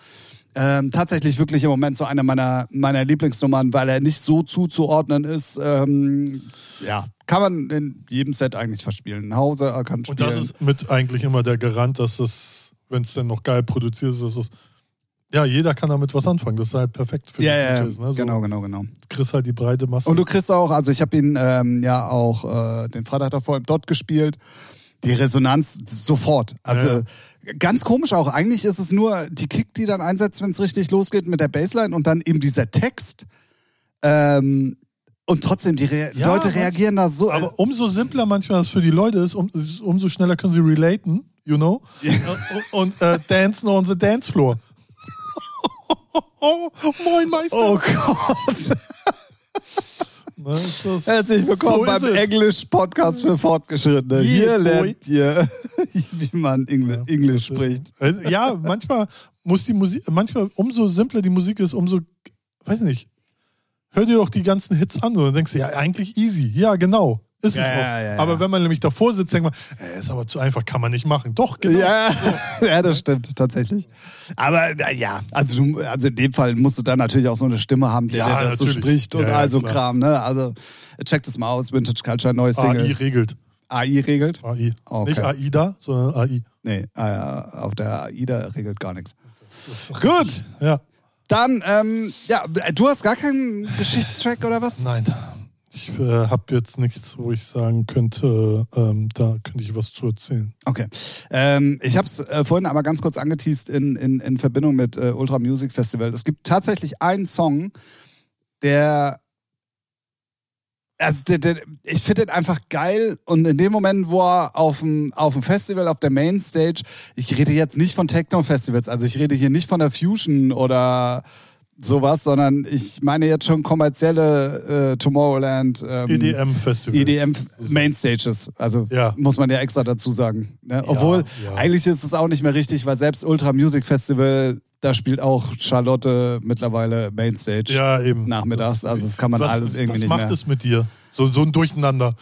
Ähm, tatsächlich wirklich im Moment so einer meiner, meiner Lieblingsnummern, weil er nicht so zuzuordnen ist. Ähm, ja, kann man in jedem Set eigentlich verspielen. Nach Hause er kann Und spielen. das ist mit eigentlich immer der Garant, dass es, wenn es denn noch geil produziert ist, dass es. Ja, jeder kann damit was anfangen. Das ist halt perfekt für ja, die ja, DJs. Ne? So, genau, genau, genau. Kriegst halt die breite Masse. Und du kriegst auch, also ich habe ihn ähm, ja auch äh, den Freitag davor im Dot gespielt. Die Resonanz sofort. Also Ja, ganz komisch auch. Eigentlich ist es nur die Kick, die dann einsetzt, wenn es richtig losgeht mit der Bassline und dann eben dieser Text. Ähm, und trotzdem, die Re Ja, Leute reagieren da so. Aber umso simpler manchmal es für die Leute ist, um, umso schneller können sie relaten, you know? Und, und äh, dancen on the dance floor. Moin Meister. oh Gott. Ne, das- Herzlich willkommen so beim. Englisch-Podcast für Fortgeschrittene. Hier lernt ihr, wie man Engl Englisch das- spricht. Äh, Ja, manchmal muss die Musik, manchmal umso simpler die Musik ist, umso, weiß nicht, hör dir doch die ganzen Hits an und dann denkst du, ja, eigentlich easy. Ja, genau. Ist Ja, es auch. ja, aber wenn man nämlich davor sitzt, denkt man, äh, ist aber zu einfach, kann man nicht machen. Doch, genau. Ja, ja, das stimmt, tatsächlich. Aber ja, also, du, also in dem Fall musst du dann natürlich auch so eine Stimme haben, Ja, der das so natürlich. spricht und Ja, ja, all so klar. Kram. Ne? Also checkt es mal aus, Vintage Culture, neues Single. AI regelt. AI regelt? AI. Okay. Nicht AIDA, sondern AI. Nee, äh, auf der AIDA regelt gar nichts. Gut, Ja. dann, ähm, ja, du hast gar keinen Geschichtstrack oder was? Nein. Ich äh, habe jetzt nichts, wo ich sagen könnte, ähm, da könnte ich was zu erzählen. Okay. Ähm, ich habe es äh, vorhin aber ganz kurz angeteased in, in, in Verbindung mit äh, Ultra Music Festival. Es gibt tatsächlich einen Song, der. Also, der, der, ich finde den einfach geil und in dem Moment, wo er auf dem, Festival, auf der Mainstage, ich rede jetzt nicht von Techno-Festivals, also ich rede hier nicht von der Fusion oder sowas, sondern ich meine jetzt schon kommerzielle äh, Tomorrowland. Ähm, EDM-Festival. EDM Mainstages, also Ja. muss man ja extra dazu sagen. Ne? Obwohl, ja. eigentlich ist es auch nicht mehr richtig, weil selbst Ultra Music Festival, da spielt auch Charlotte mittlerweile Mainstage Ja, eben. nachmittags. also das kann man was, alles irgendwie was nicht macht mehr. es mit dir? So, so ein Durcheinander.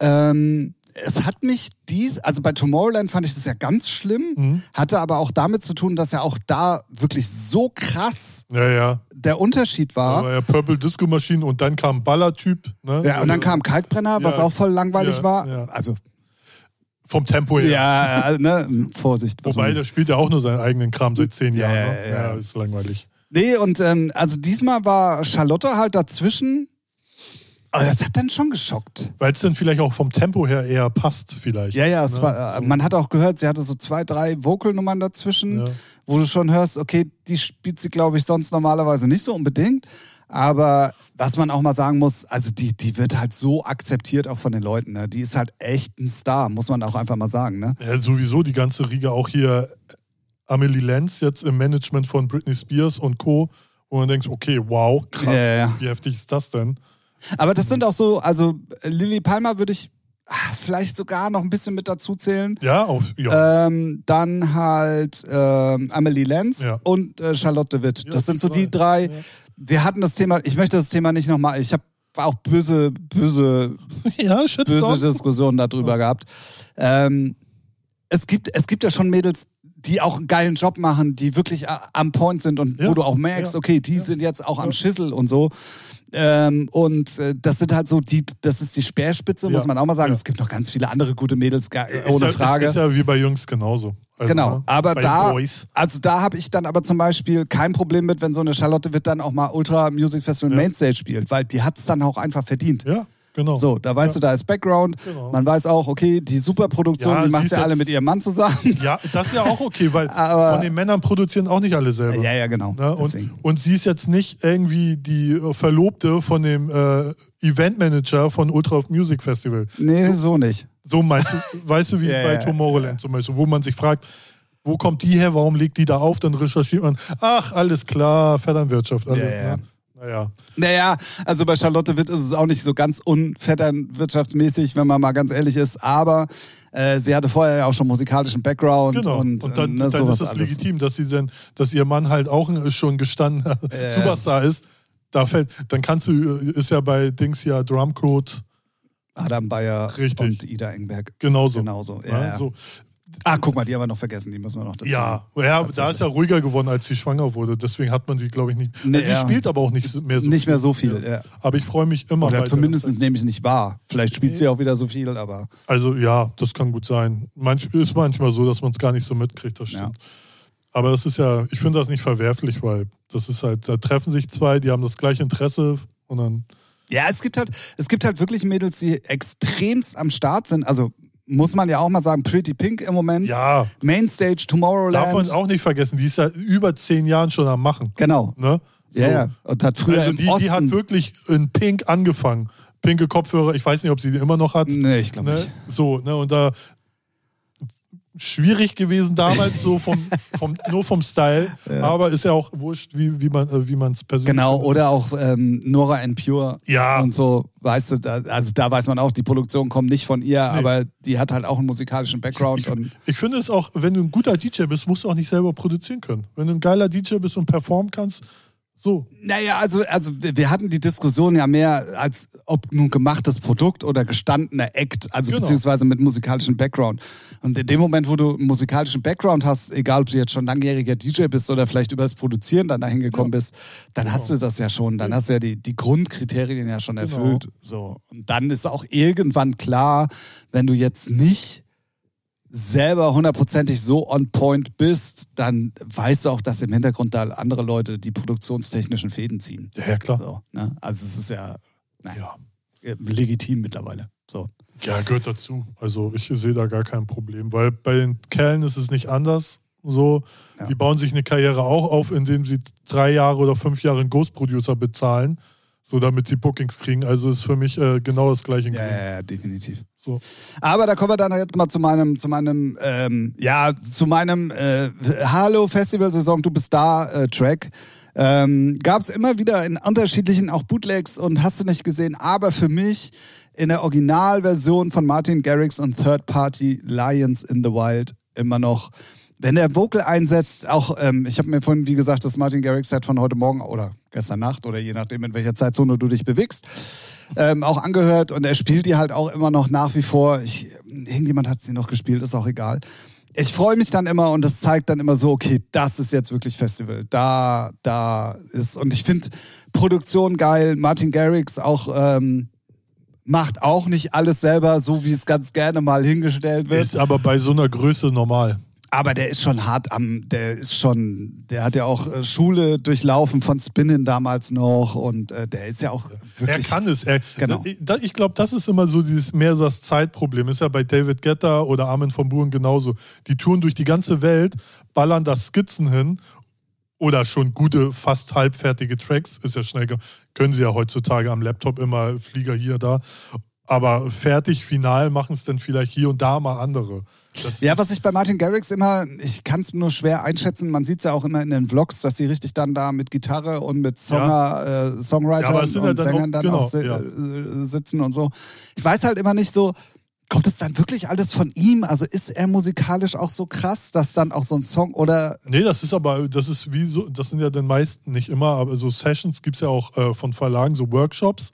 Ähm, es hat mich dies, also bei Tomorrowland fand ich das ja ganz schlimm, Mhm. hatte aber auch damit zu tun, dass ja auch da wirklich so krass Ja, ja. der Unterschied war. Ja, Purple Disco Machine und dann kam Ballertyp. Ne? ja, und dann kam Kalkbrenner, was auch voll langweilig war. Also, Vom Tempo her. ja, ne, Vorsicht. Wobei, man- der spielt ja auch nur seinen eigenen Kram seit zehn Ja, Jahren. ja, ne? ja. ja, ist langweilig. Nee, und ähm, also diesmal war Charlotte halt dazwischen. Aber das hat dann schon geschockt. Weil es dann vielleicht auch vom Tempo her eher passt, vielleicht. Ja, ja, ne? war, äh, man hat auch gehört, sie hatte so zwei, drei Vocalnummern dazwischen, Ja. wo du schon hörst, okay, die spielt sie, glaube ich, sonst normalerweise nicht so unbedingt. Aber was man auch mal sagen muss, also die, die wird halt so akzeptiert auch von den Leuten. Ne? Die ist halt echt ein Star, muss man auch einfach mal sagen. Ne? Ja, sowieso die ganze Riga, auch hier Amelie Lenz jetzt im Management von Britney Spears und Co., wo man denkt, okay, wow, krass, Ja, ja. wie heftig ist das denn? Aber das sind auch so, also Lily Palmer würde ich ah, vielleicht sogar noch ein bisschen mit dazu zählen. Ja, auf, ja. Ähm, dann halt ähm, Amelie Lenz Ja. und äh, Charlotte Witt. Ja, das sind so die drei. drei. Wir hatten das Thema, ich möchte das Thema nicht nochmal, ich habe auch böse, böse, ja, böse. Diskussionen darüber gehabt. Ähm, es, gibt, es gibt ja schon Mädels, die auch einen geilen Job machen, die wirklich am Point sind und wo du auch merkst, okay, die sind jetzt auch am. Schissel und so. Ähm, und äh, das sind halt so die, das ist die Speerspitze, muss man auch mal sagen. Es gibt noch ganz viele andere gute Mädels, Ist ohne ja, Frage. Ist, ist ja wie bei Jungs genauso. Also, Genau, ne, aber da, Boys. also da habe ich dann aber zum Beispiel kein Problem mit, wenn so eine Charlotte wird dann auch mal Ultra Music Festival Ja. Mainstage spielt, weil die hat es dann auch einfach verdient. Ja, genau. So, da weißt ja. du, da ist Background. Genau. Man weiß auch, okay, die Superproduktion, Ja, die macht ja alle mit ihrem Mann zusammen. Ja, das ist ja auch okay, weil von den Männern produzieren auch nicht alle selber. ja, ja, genau. Ne? Und, und sie ist jetzt nicht irgendwie die Verlobte von dem äh, Eventmanager von Ultra Music Festival. Nee, so nicht. So meinst du, weißt du, wie Ja, bei Tomorrowland zum Beispiel, wo man sich fragt, wo kommt die her, warum legt die da auf, dann recherchiert man, ach, alles klar, Vetternwirtschaft. Alles, Ja, ja. Naja. Also bei Charlotte Witt ist es auch nicht so ganz unvetternwirtschaftsmäßig, wenn man mal ganz ehrlich ist, aber äh, sie hatte vorher ja auch schon musikalischen Background Genau. und, Und, dann, äh, ne, dann ist es alles. legitim, dass sie dann, dass ihr Mann halt auch ein schon gestandener Superstar ist. Da fällt, dann kannst du, ist ja bei Dings ja Drumcode Adam Bayer Richtig. und Ida Engberg. genauso. Genauso. Ja, ja. so. Ah, guck mal, die haben wir noch vergessen, die müssen wir noch dazu. Ja, ja da ist ja ruhiger geworden, als sie schwanger wurde. Deswegen hat man sie, glaube ich, nicht. Nee, also sie ja. spielt aber auch nicht mehr so Nicht mehr so viel, ja. Aber ich freue mich immer Oder zumindest nehme ich es nicht wahr. Vielleicht spielt sie auch wieder so viel, aber Also ja, das kann gut sein. Manch, ist manchmal so, dass man es gar nicht so mitkriegt, das stimmt. Aber das ist ja, ich finde das nicht verwerflich, weil das ist halt, da treffen sich zwei, die haben das gleiche Interesse und dann. Ja, es gibt halt, es gibt halt wirklich Mädels, die extremst am Start sind. Also muss man ja auch mal sagen, Pretty Pink im Moment. Ja, Mainstage, Tomorrowland. darf man auch nicht vergessen, die ist ja über zehn Jahren schon am Machen. Genau. Ne? So. Ja, ja. Und hat früher Also die, die hat wirklich in Pink angefangen. Pinke Kopfhörer, ich weiß nicht, ob sie die immer noch hat. nee, ich glaube Ne? nicht. So, ne, und da schwierig gewesen damals, so vom, vom, nur vom Style, aber ist ja auch wurscht, wie, wie man äh, wie es persönlich. Genau, oder auch ähm, Nora and Pure Ja. und so, weißt du, da, also da weiß man auch, die Produktion kommt nicht von ihr, aber die hat halt auch einen musikalischen Background Ich, und ich finde es auch, wenn du ein guter DJ bist, musst du auch nicht selber produzieren können. Wenn du ein geiler DJ bist und performen kannst, so. Naja, also, also wir hatten die Diskussion ja mehr als ob nun gemachtes Produkt oder gestandener Act, also Genau. beziehungsweise mit musikalischem Background. Und in dem Moment, wo du musikalischen Background hast, egal ob du jetzt schon langjähriger DJ bist oder vielleicht über das Produzieren dann dahin gekommen bist, dann hast du das ja schon, dann hast du ja die, die Grundkriterien ja schon Genau. erfüllt. So. Und dann ist auch irgendwann klar, wenn du jetzt nicht selber hundertprozentig so on point bist, dann weißt du auch, dass im Hintergrund da andere Leute die produktionstechnischen Fäden ziehen. Ja, ja klar. So, ne? Also es ist ja, naja, Ja. legitim mittlerweile. So. ja, gehört dazu. Also ich sehe da gar kein Problem, weil bei den Kerlen ist es nicht anders. So, Ja. die bauen sich eine Karriere auch auf, indem sie drei Jahre oder fünf Jahre einen Ghost-Producer bezahlen, so damit sie Bookings kriegen. Also ist für mich äh, genau das gleiche. Ja, ja, ja, definitiv. So. Aber da kommen wir dann jetzt mal zu meinem, zu meinem, ähm, ja, zu meinem äh, Hallo Festival-Saison, du bist da, äh, Track. Ähm, Gab es immer wieder in unterschiedlichen auch Bootlegs und hast du nicht gesehen, aber für mich in der Originalversion von Martin Garrix und Third Party Lions in the Wild immer noch. Wenn der Vocal einsetzt, auch, ähm, ich habe mir vorhin, wie gesagt, das Martin Garrix Set von heute Morgen oder gestern Nacht oder je nachdem, in welcher Zeitzone du dich bewegst, ähm, auch angehört und er spielt die halt auch immer noch nach wie vor. Ich, irgendjemand hat sie noch gespielt, ist auch egal. Ich freue mich dann immer und das zeigt dann immer so, okay, das ist jetzt wirklich Festival. Da, da ist, und ich finde Produktion geil. Martin Garrix auch, ähm, macht auch nicht alles selber, so wie es ganz gerne mal hingestellt wird. Ist aber bei so einer Größe normal. Aber der ist schon hart am, der ist schon, der hat ja auch äh, Schule durchlaufen von Spinnen damals noch und äh, der ist ja auch Er wirklich. kann es. Er, Genau. Ich glaube, das ist immer so dieses mehr das Zeitproblem. Ist ja bei David Guetta oder Armin von Buren genauso. Die touren durch die ganze Welt, ballern da Skizzen hin oder schon gute, fast halbfertige Tracks. Ist ja schnell. Können sie ja heutzutage am Laptop immer Flieger hier, da. Aber fertig, final machen es dann vielleicht hier und da mal andere. Das Ja, was ich bei Martin Garrix immer, ich kann es nur schwer einschätzen, man sieht es ja auch immer in den Vlogs, dass sie richtig dann da mit Gitarre und mit Songer, äh, Songwritern Ja, es sind ja und dann Sängern auch- dann genau, auch si ja. äh, sitzen und so. Ich weiß halt immer nicht so, kommt es dann wirklich alles von ihm? Also ist er musikalisch auch so krass, dass dann auch so ein Song oder Nee, das ist aber, das ist wie so, das sind ja den meisten nicht immer, aber so Sessions gibt es ja auch äh, von Verlagen, so Workshops.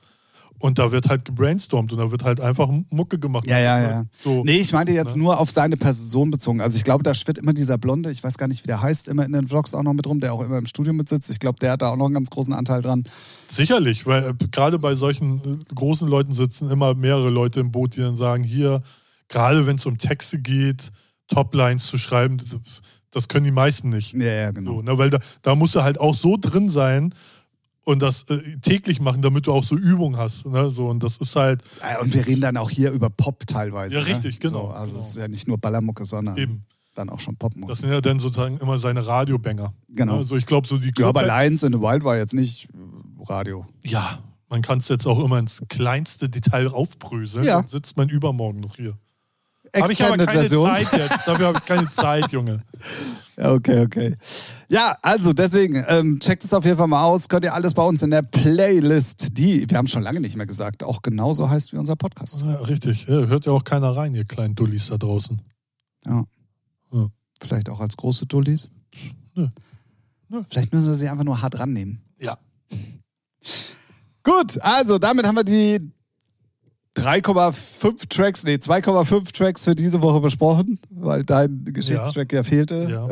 Und da wird halt gebrainstormt und da wird halt einfach Mucke gemacht. Ja, ja, ja. So. Nee, ich meinte jetzt Ne? nur auf seine Person bezogen. Also ich glaube, da schwirrt immer dieser Blonde, ich weiß gar nicht, wie der heißt, immer in den Vlogs auch noch mit rum, der auch immer im Studio mitsitzt. Ich glaube, der hat da auch noch einen ganz großen Anteil dran. Sicherlich, weil äh, gerade bei solchen äh, großen Leuten sitzen immer mehrere Leute im Boot, die dann sagen, hier, gerade wenn es um Texte geht, Toplines zu schreiben, das, das können die meisten nicht. Ja, ja, genau. So, ne, weil da, da musst du halt auch so drin sein und das äh, täglich machen, damit du auch so Übung hast. Ne? So, und das ist halt Und wir reden dann auch hier über Pop teilweise. Ja, ne? richtig, genau, So, also genau. es ist ja nicht nur Ballermucke, sondern eben. dann auch schon Popmucke. Das sind ja dann sozusagen immer seine Radiobanger. Genau. Ne? Also ich glaube, so die ja, aber Club- Lions in the Wild war jetzt nicht äh, Radio. Ja, man kann es jetzt auch immer ins kleinste Detail aufbröseln. Ja. Dann sitzt man übermorgen noch hier. Habe ich aber keine Version. Zeit jetzt. Dafür habe ich keine Zeit, Junge. Okay, okay. Ja, also deswegen, ähm, checkt es auf jeden Fall mal aus. Könnt ihr alles bei uns in der Playlist, die, wir haben es schon lange nicht mehr gesagt, auch genauso heißt wie unser Podcast. Ja, richtig. Ja, hört ja auch keiner rein, ihr kleinen Dullis da draußen. Ja. Ja. Vielleicht auch als große Dullis. Nö. Nö. Vielleicht müssen wir sie einfach nur hart rannehmen. Ja. Gut, also damit haben wir die 3,5 Tracks, nee, 2,5 Tracks für diese Woche besprochen, weil dein Geschichtstrack ja, ja fehlte. Ja.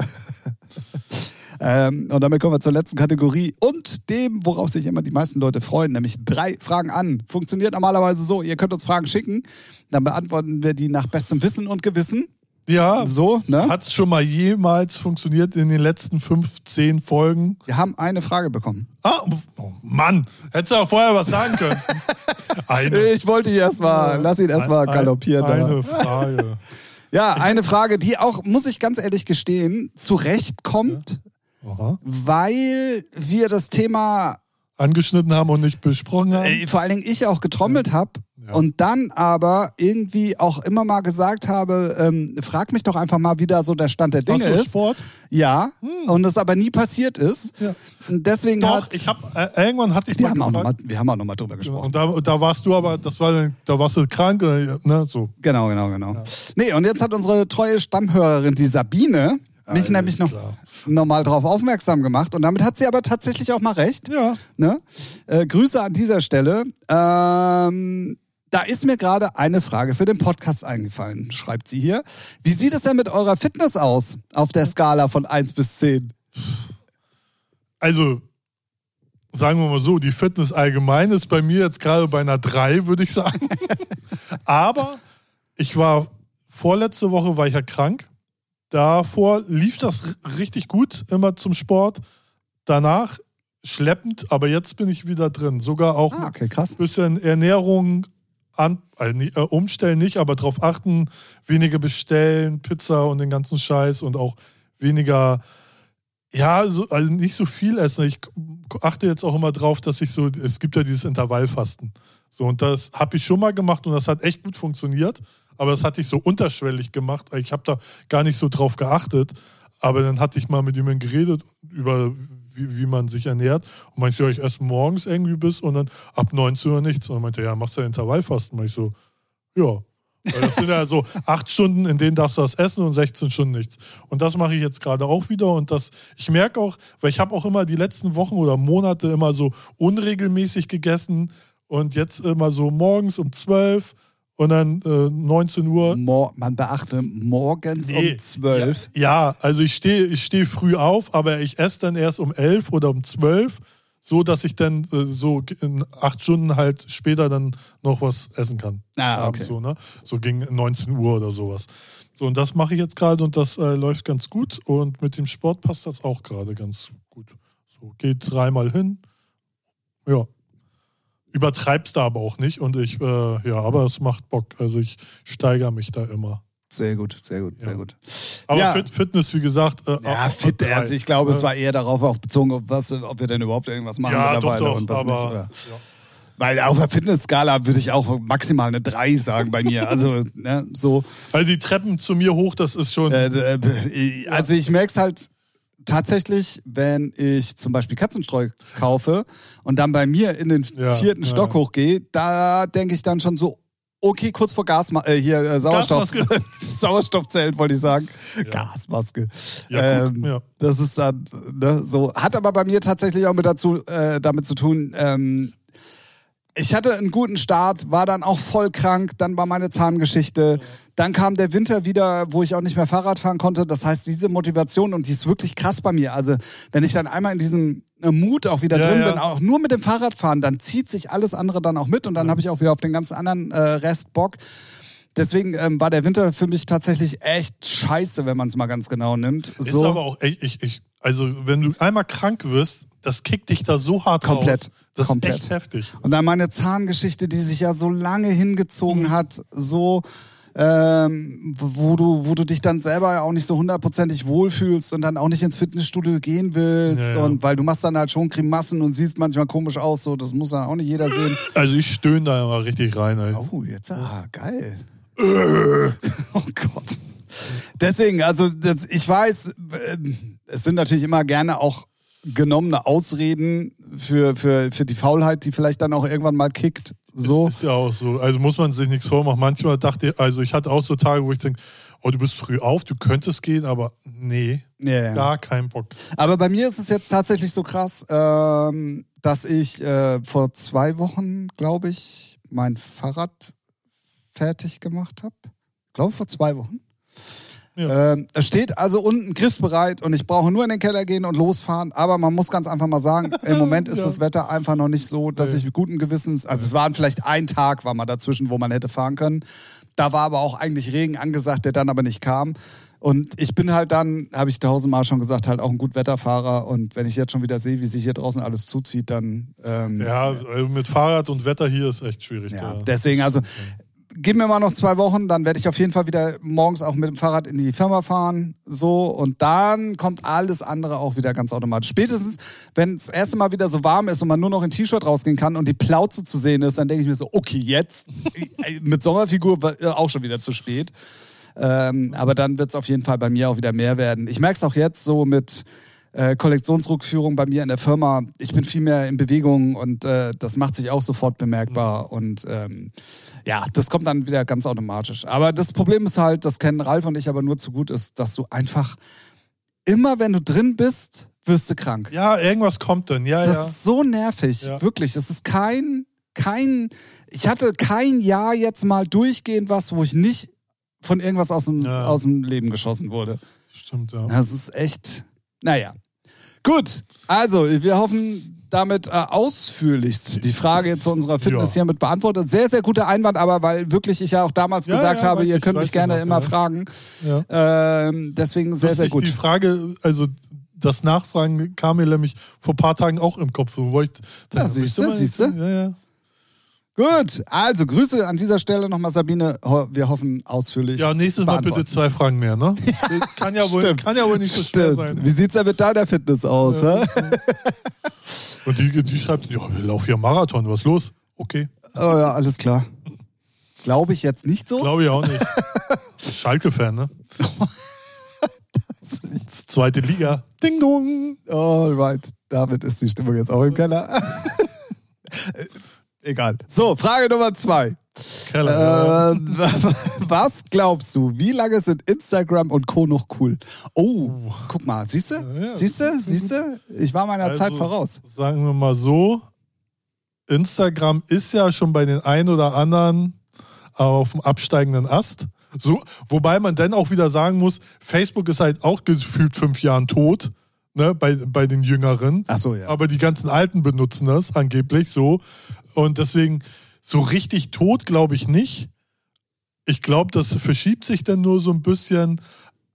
ähm, und damit kommen wir zur letzten Kategorie und dem, worauf sich immer die meisten Leute freuen, nämlich drei Fragen an. Funktioniert normalerweise so, ihr könnt uns Fragen schicken, dann beantworten wir die nach bestem Wissen und Gewissen. Ja, so, ne? Hat es schon mal jemals funktioniert in den letzten 15 Folgen? Wir haben eine Frage bekommen. Ah, oh Mann, hättest du auch vorher was sagen können. Eine. Ich wollte ihn erstmal, lass ihn erstmal galoppieren. Eine Frage. Ja, eine Frage, die auch, muss ich ganz ehrlich gestehen, zurechtkommt, ja. weil wir das Thema angeschnitten haben und nicht besprochen haben. Äh, vor allen Dingen ich auch getrommelt habe ja. und dann aber irgendwie auch immer mal gesagt habe, ähm, frag mich doch einfach mal, wie da so der Stand der Dinge Hast du ist. Sport? Ja, hm. und das aber nie passiert ist. Ja. Deswegen doch, hat, ich habe äh, irgendwann hatte ich wir haben, auch noch mal, wir haben auch noch mal drüber gesprochen. Und da, da warst du aber, das war, da warst du krank, ne, so. Genau, genau, genau. Ja. Nee, und jetzt hat unsere treue Stammhörerin, die Sabine, mich nämlich noch klar. nochmal darauf aufmerksam gemacht. Und damit hat sie aber tatsächlich auch mal recht. Ja. Ne? Äh, Grüße an dieser Stelle. Ähm, da ist mir gerade eine Frage für den Podcast eingefallen, schreibt sie hier. Wie sieht es denn mit eurer Fitness aus auf der Skala von 1 bis 10? Also, sagen wir mal so, die Fitness allgemein ist bei mir jetzt gerade bei einer 3, würde ich sagen. Aber ich war vorletzte Woche war ich ja krank. Davor lief das richtig gut immer zum Sport. Danach schleppend, aber jetzt bin ich wieder drin. Sogar auch ah, okay, ein bisschen Ernährung an, nicht, äh, umstellen nicht, aber darauf achten, weniger bestellen, Pizza und den ganzen Scheiß und auch weniger, ja, so, also nicht so viel essen. Ich achte jetzt auch immer drauf, dass ich so, es gibt ja dieses Intervallfasten. So, und das habe ich schon mal gemacht und das hat echt gut funktioniert aber das hatte ich so unterschwellig gemacht. Ich habe da gar nicht so drauf geachtet. Aber dann hatte ich mal mit ihm geredet über wie, wie man sich ernährt. Und meinte, ja, ich esse morgens irgendwie bis und dann ab 19 Uhr nichts. Und dann meinte, ja, machst du ja Intervallfasten? Und ich so, ja. Weil das sind ja so acht Stunden, in denen darfst du was essen und 16 Stunden nichts. Und das mache ich jetzt gerade auch wieder. Und das, ich merke auch, weil ich habe auch immer die letzten Wochen oder Monate immer so unregelmäßig gegessen und jetzt immer so morgens um 12 Uhr und dann äh, 19 Uhr. Mor man beachte, morgens nee, um 12. Ja, ja also ich stehe ich steh früh auf, aber ich esse dann erst um 11 oder um 12, so dass ich dann äh, so in acht Stunden halt später dann noch was essen kann. Ah, okay. So, ne? so gegen 19 Uhr oder sowas. So, und das mache ich jetzt gerade und das äh, läuft ganz gut. Und mit dem Sport passt das auch gerade ganz gut. So, geht dreimal hin. Ja, übertreib's da aber auch nicht. Und ich, äh, ja, aber es macht Bock. Also ich steigere mich da immer. Sehr gut, sehr gut, sehr ja. gut. Aber ja. Fit, Fitness, wie gesagt. Äh, ja, fit, also ich glaube, es war eher darauf auch bezogen, ob, was, ob wir denn überhaupt irgendwas machen ja, mittlerweile doch, doch, und was aber, nicht. Oder? Weil auf der Fitnessskala würde ich auch maximal eine 3 sagen bei mir. Also, ne, so. Also die Treppen zu mir hoch, das ist schon. Äh, äh, also ich merke es halt tatsächlich, wenn ich zum Beispiel Katzenstreu kaufe und dann bei mir in den ja, vierten ja. Stock hochgehe, da denke ich dann schon so, okay, kurz vor Gas, äh, hier äh, Sauerstoff, Sauerstoffzelt wollte ich sagen, ja. Gasmaske. Ja, ähm, ja, Das ist dann ne, so, hat aber bei mir tatsächlich auch mit dazu, äh, damit zu tun. Ähm, ich hatte einen guten Start, war dann auch voll krank, dann war meine Zahngeschichte. Dann kam der Winter wieder, wo ich auch nicht mehr Fahrrad fahren konnte. Das heißt, diese Motivation, und die ist wirklich krass bei mir. Also, wenn ich dann einmal in diesem äh, Mut auch wieder ja, drin ja. bin, auch nur mit dem Fahrrad fahren, dann zieht sich alles andere dann auch mit und dann ja. habe ich auch wieder auf den ganzen anderen äh, Rest Bock. Deswegen ähm, war der Winter für mich tatsächlich echt scheiße, wenn man es mal ganz genau nimmt. Ist aber auch, ich, ich, ich, also wenn du einmal krank wirst, das kickt dich da so hart Komplett. Raus. Das Komplett. ist echt heftig. Und dann meine Zahngeschichte, die sich ja so lange hingezogen mhm. hat, so ähm, wo, du, wo du dich dann selber auch nicht so hundertprozentig wohlfühlst und dann auch nicht ins Fitnessstudio gehen willst. Ja, ja. Und weil du machst dann halt schon Grimassen und siehst manchmal komisch aus, so das muss dann auch nicht jeder sehen. Also ich stöhne da immer richtig rein. Ey. Oh, jetzt, ah, geil. oh Gott. Deswegen, also das, ich weiß, äh, es sind natürlich immer gerne auch genommene Ausreden für, für, für die Faulheit, die vielleicht dann auch irgendwann mal kickt. So. Das ist ja auch so. Also muss man sich nichts vormachen. Manchmal dachte ich, also ich hatte auch so Tage, wo ich denke, oh, du bist früh auf, du könntest gehen, aber nee, ja. gar kein Bock. Aber bei mir ist es jetzt tatsächlich so krass, ähm, dass ich äh, vor zwei Wochen, glaube ich, mein Fahrrad fertig gemacht habe. Ich glaube, vor zwei Wochen. Ja. Ähm, es steht also unten griffbereit und ich brauche nur in den Keller gehen und losfahren. Aber man muss ganz einfach mal sagen, im Moment ist Ja. das Wetter einfach noch nicht so, dass Nee. ich mit guten Gewissens, also es waren vielleicht ein Tag, war mal dazwischen, wo man hätte fahren können. Da war aber auch eigentlich Regen angesagt, der dann aber nicht kam. Und ich bin halt dann, habe ich tausendmal schon gesagt, halt auch ein Gutwetterfahrer. Und wenn ich jetzt schon wieder sehe, wie sich hier draußen alles zuzieht, dann ähm, Ja, also mit Fahrrad und Wetter hier ist echt schwierig. ja, da. deswegen, also gib mir mal noch zwei Wochen, dann werde ich auf jeden Fall wieder morgens auch mit dem Fahrrad in die Firma fahren. So, und dann kommt alles andere auch wieder ganz automatisch. Spätestens, wenn das erste Mal wieder so warm ist und man nur noch in T-Shirt rausgehen kann und die Plauze zu sehen ist, dann denke ich mir so, okay, jetzt mit Sommerfigur äh, auch schon wieder zu spät. Ähm, aber dann wird es auf jeden Fall bei mir auch wieder mehr werden. Ich merke es auch jetzt so mit äh, Kollektionsrückführung bei mir in der Firma. Ich bin viel mehr in Bewegung und äh, das macht sich auch sofort bemerkbar. Und ähm, ja, das kommt dann wieder ganz automatisch. Aber das Problem ist halt, das kennen Ralf und ich aber nur zu gut, ist, dass du einfach immer, wenn du drin bist, wirst du krank. Ja, irgendwas kommt dann. Ja, Das ja. ist so nervig, Ja. wirklich. Das ist kein, kein, ich hatte kein Jahr jetzt mal durchgehend was, wo ich nicht von irgendwas aus dem, Ja. aus dem Leben geschossen wurde. Stimmt, ja. Das ist echt, naja. Gut, also wir hoffen damit äh, ausführlichst die Frage zu unserer Fitness Ja. hiermit beantwortet. Sehr, sehr guter Einwand, aber weil wirklich ich ja auch damals Ja, gesagt ja, habe, ihr ich, könnt mich gerne noch, immer fragen. Ähm, deswegen sehr, sehr gut. Die Frage, also das Nachfragen kam mir nämlich vor ein paar Tagen auch im Kopf. Wo ich, Ja, siehste, mal- siehste. Ja, ja. Gut, also Grüße an dieser Stelle nochmal, Sabine. Wir hoffen ausführlich. ja, nächstes Mal bitte zwei Fragen mehr, ne? kann, ja wohl, kann ja wohl nicht so schwer sein. Wie sieht's denn mit deiner Fitness aus? Ja. Und die, die schreibt, ja, wir laufen hier Marathon, was los? Okay, Oh ja, alles klar. Glaube ich jetzt nicht so. glaube ich auch nicht. Schalke-Fan, ne? Zweite Liga. Ding dong. Alright, damit ist die Stimmung jetzt auch im Keller. Egal. So, Frage Nummer zwei. Ähm, was glaubst du, wie lange sind Instagram und Co. noch cool? Oh, guck mal, siehst du? ja. Siehst du? Siehst du? Ich war meiner Zeit Also, voraus. Sagen wir mal so, Instagram ist ja schon bei den ein oder anderen auf dem absteigenden Ast. So, wobei man dann auch wieder sagen muss, Facebook ist halt auch gefühlt fünf Jahren tot, ne, bei, bei den Jüngeren. Ach so, ja. Aber die ganzen Alten benutzen das angeblich so. Und deswegen, so richtig tot glaube ich nicht. Ich glaube, das verschiebt sich dann nur so ein bisschen,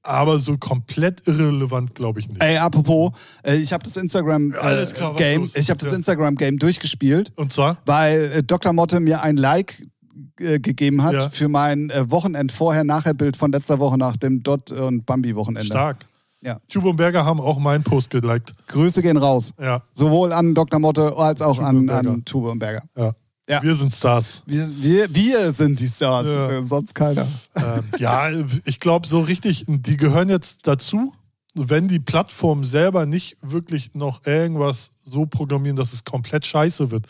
aber so komplett irrelevant glaube ich nicht. Ey, apropos, äh, ich habe das Instagram äh, klar, Game, ich habe das Ja. Instagram Game durchgespielt, Und zwar? weil äh, Dr. Motte mir ein Like äh, gegeben hat Ja. für mein äh, Wochenend vorher nachher Bild von letzter Woche nach dem Dot und Bambi Wochenende. Stark. Ja. Tube und Berger haben auch meinen Post geliked. Grüße gehen raus. Ja, Sowohl an Dr. Motte als auch Tube an, an Tube und Berger. ja. Ja. Wir sind Stars. Wir, wir, wir sind die Stars, Ja. äh, sonst keiner. ähm, ja, ich glaube so richtig, die gehören jetzt dazu, wenn die Plattform selber nicht wirklich noch irgendwas so programmieren, dass es komplett scheiße wird.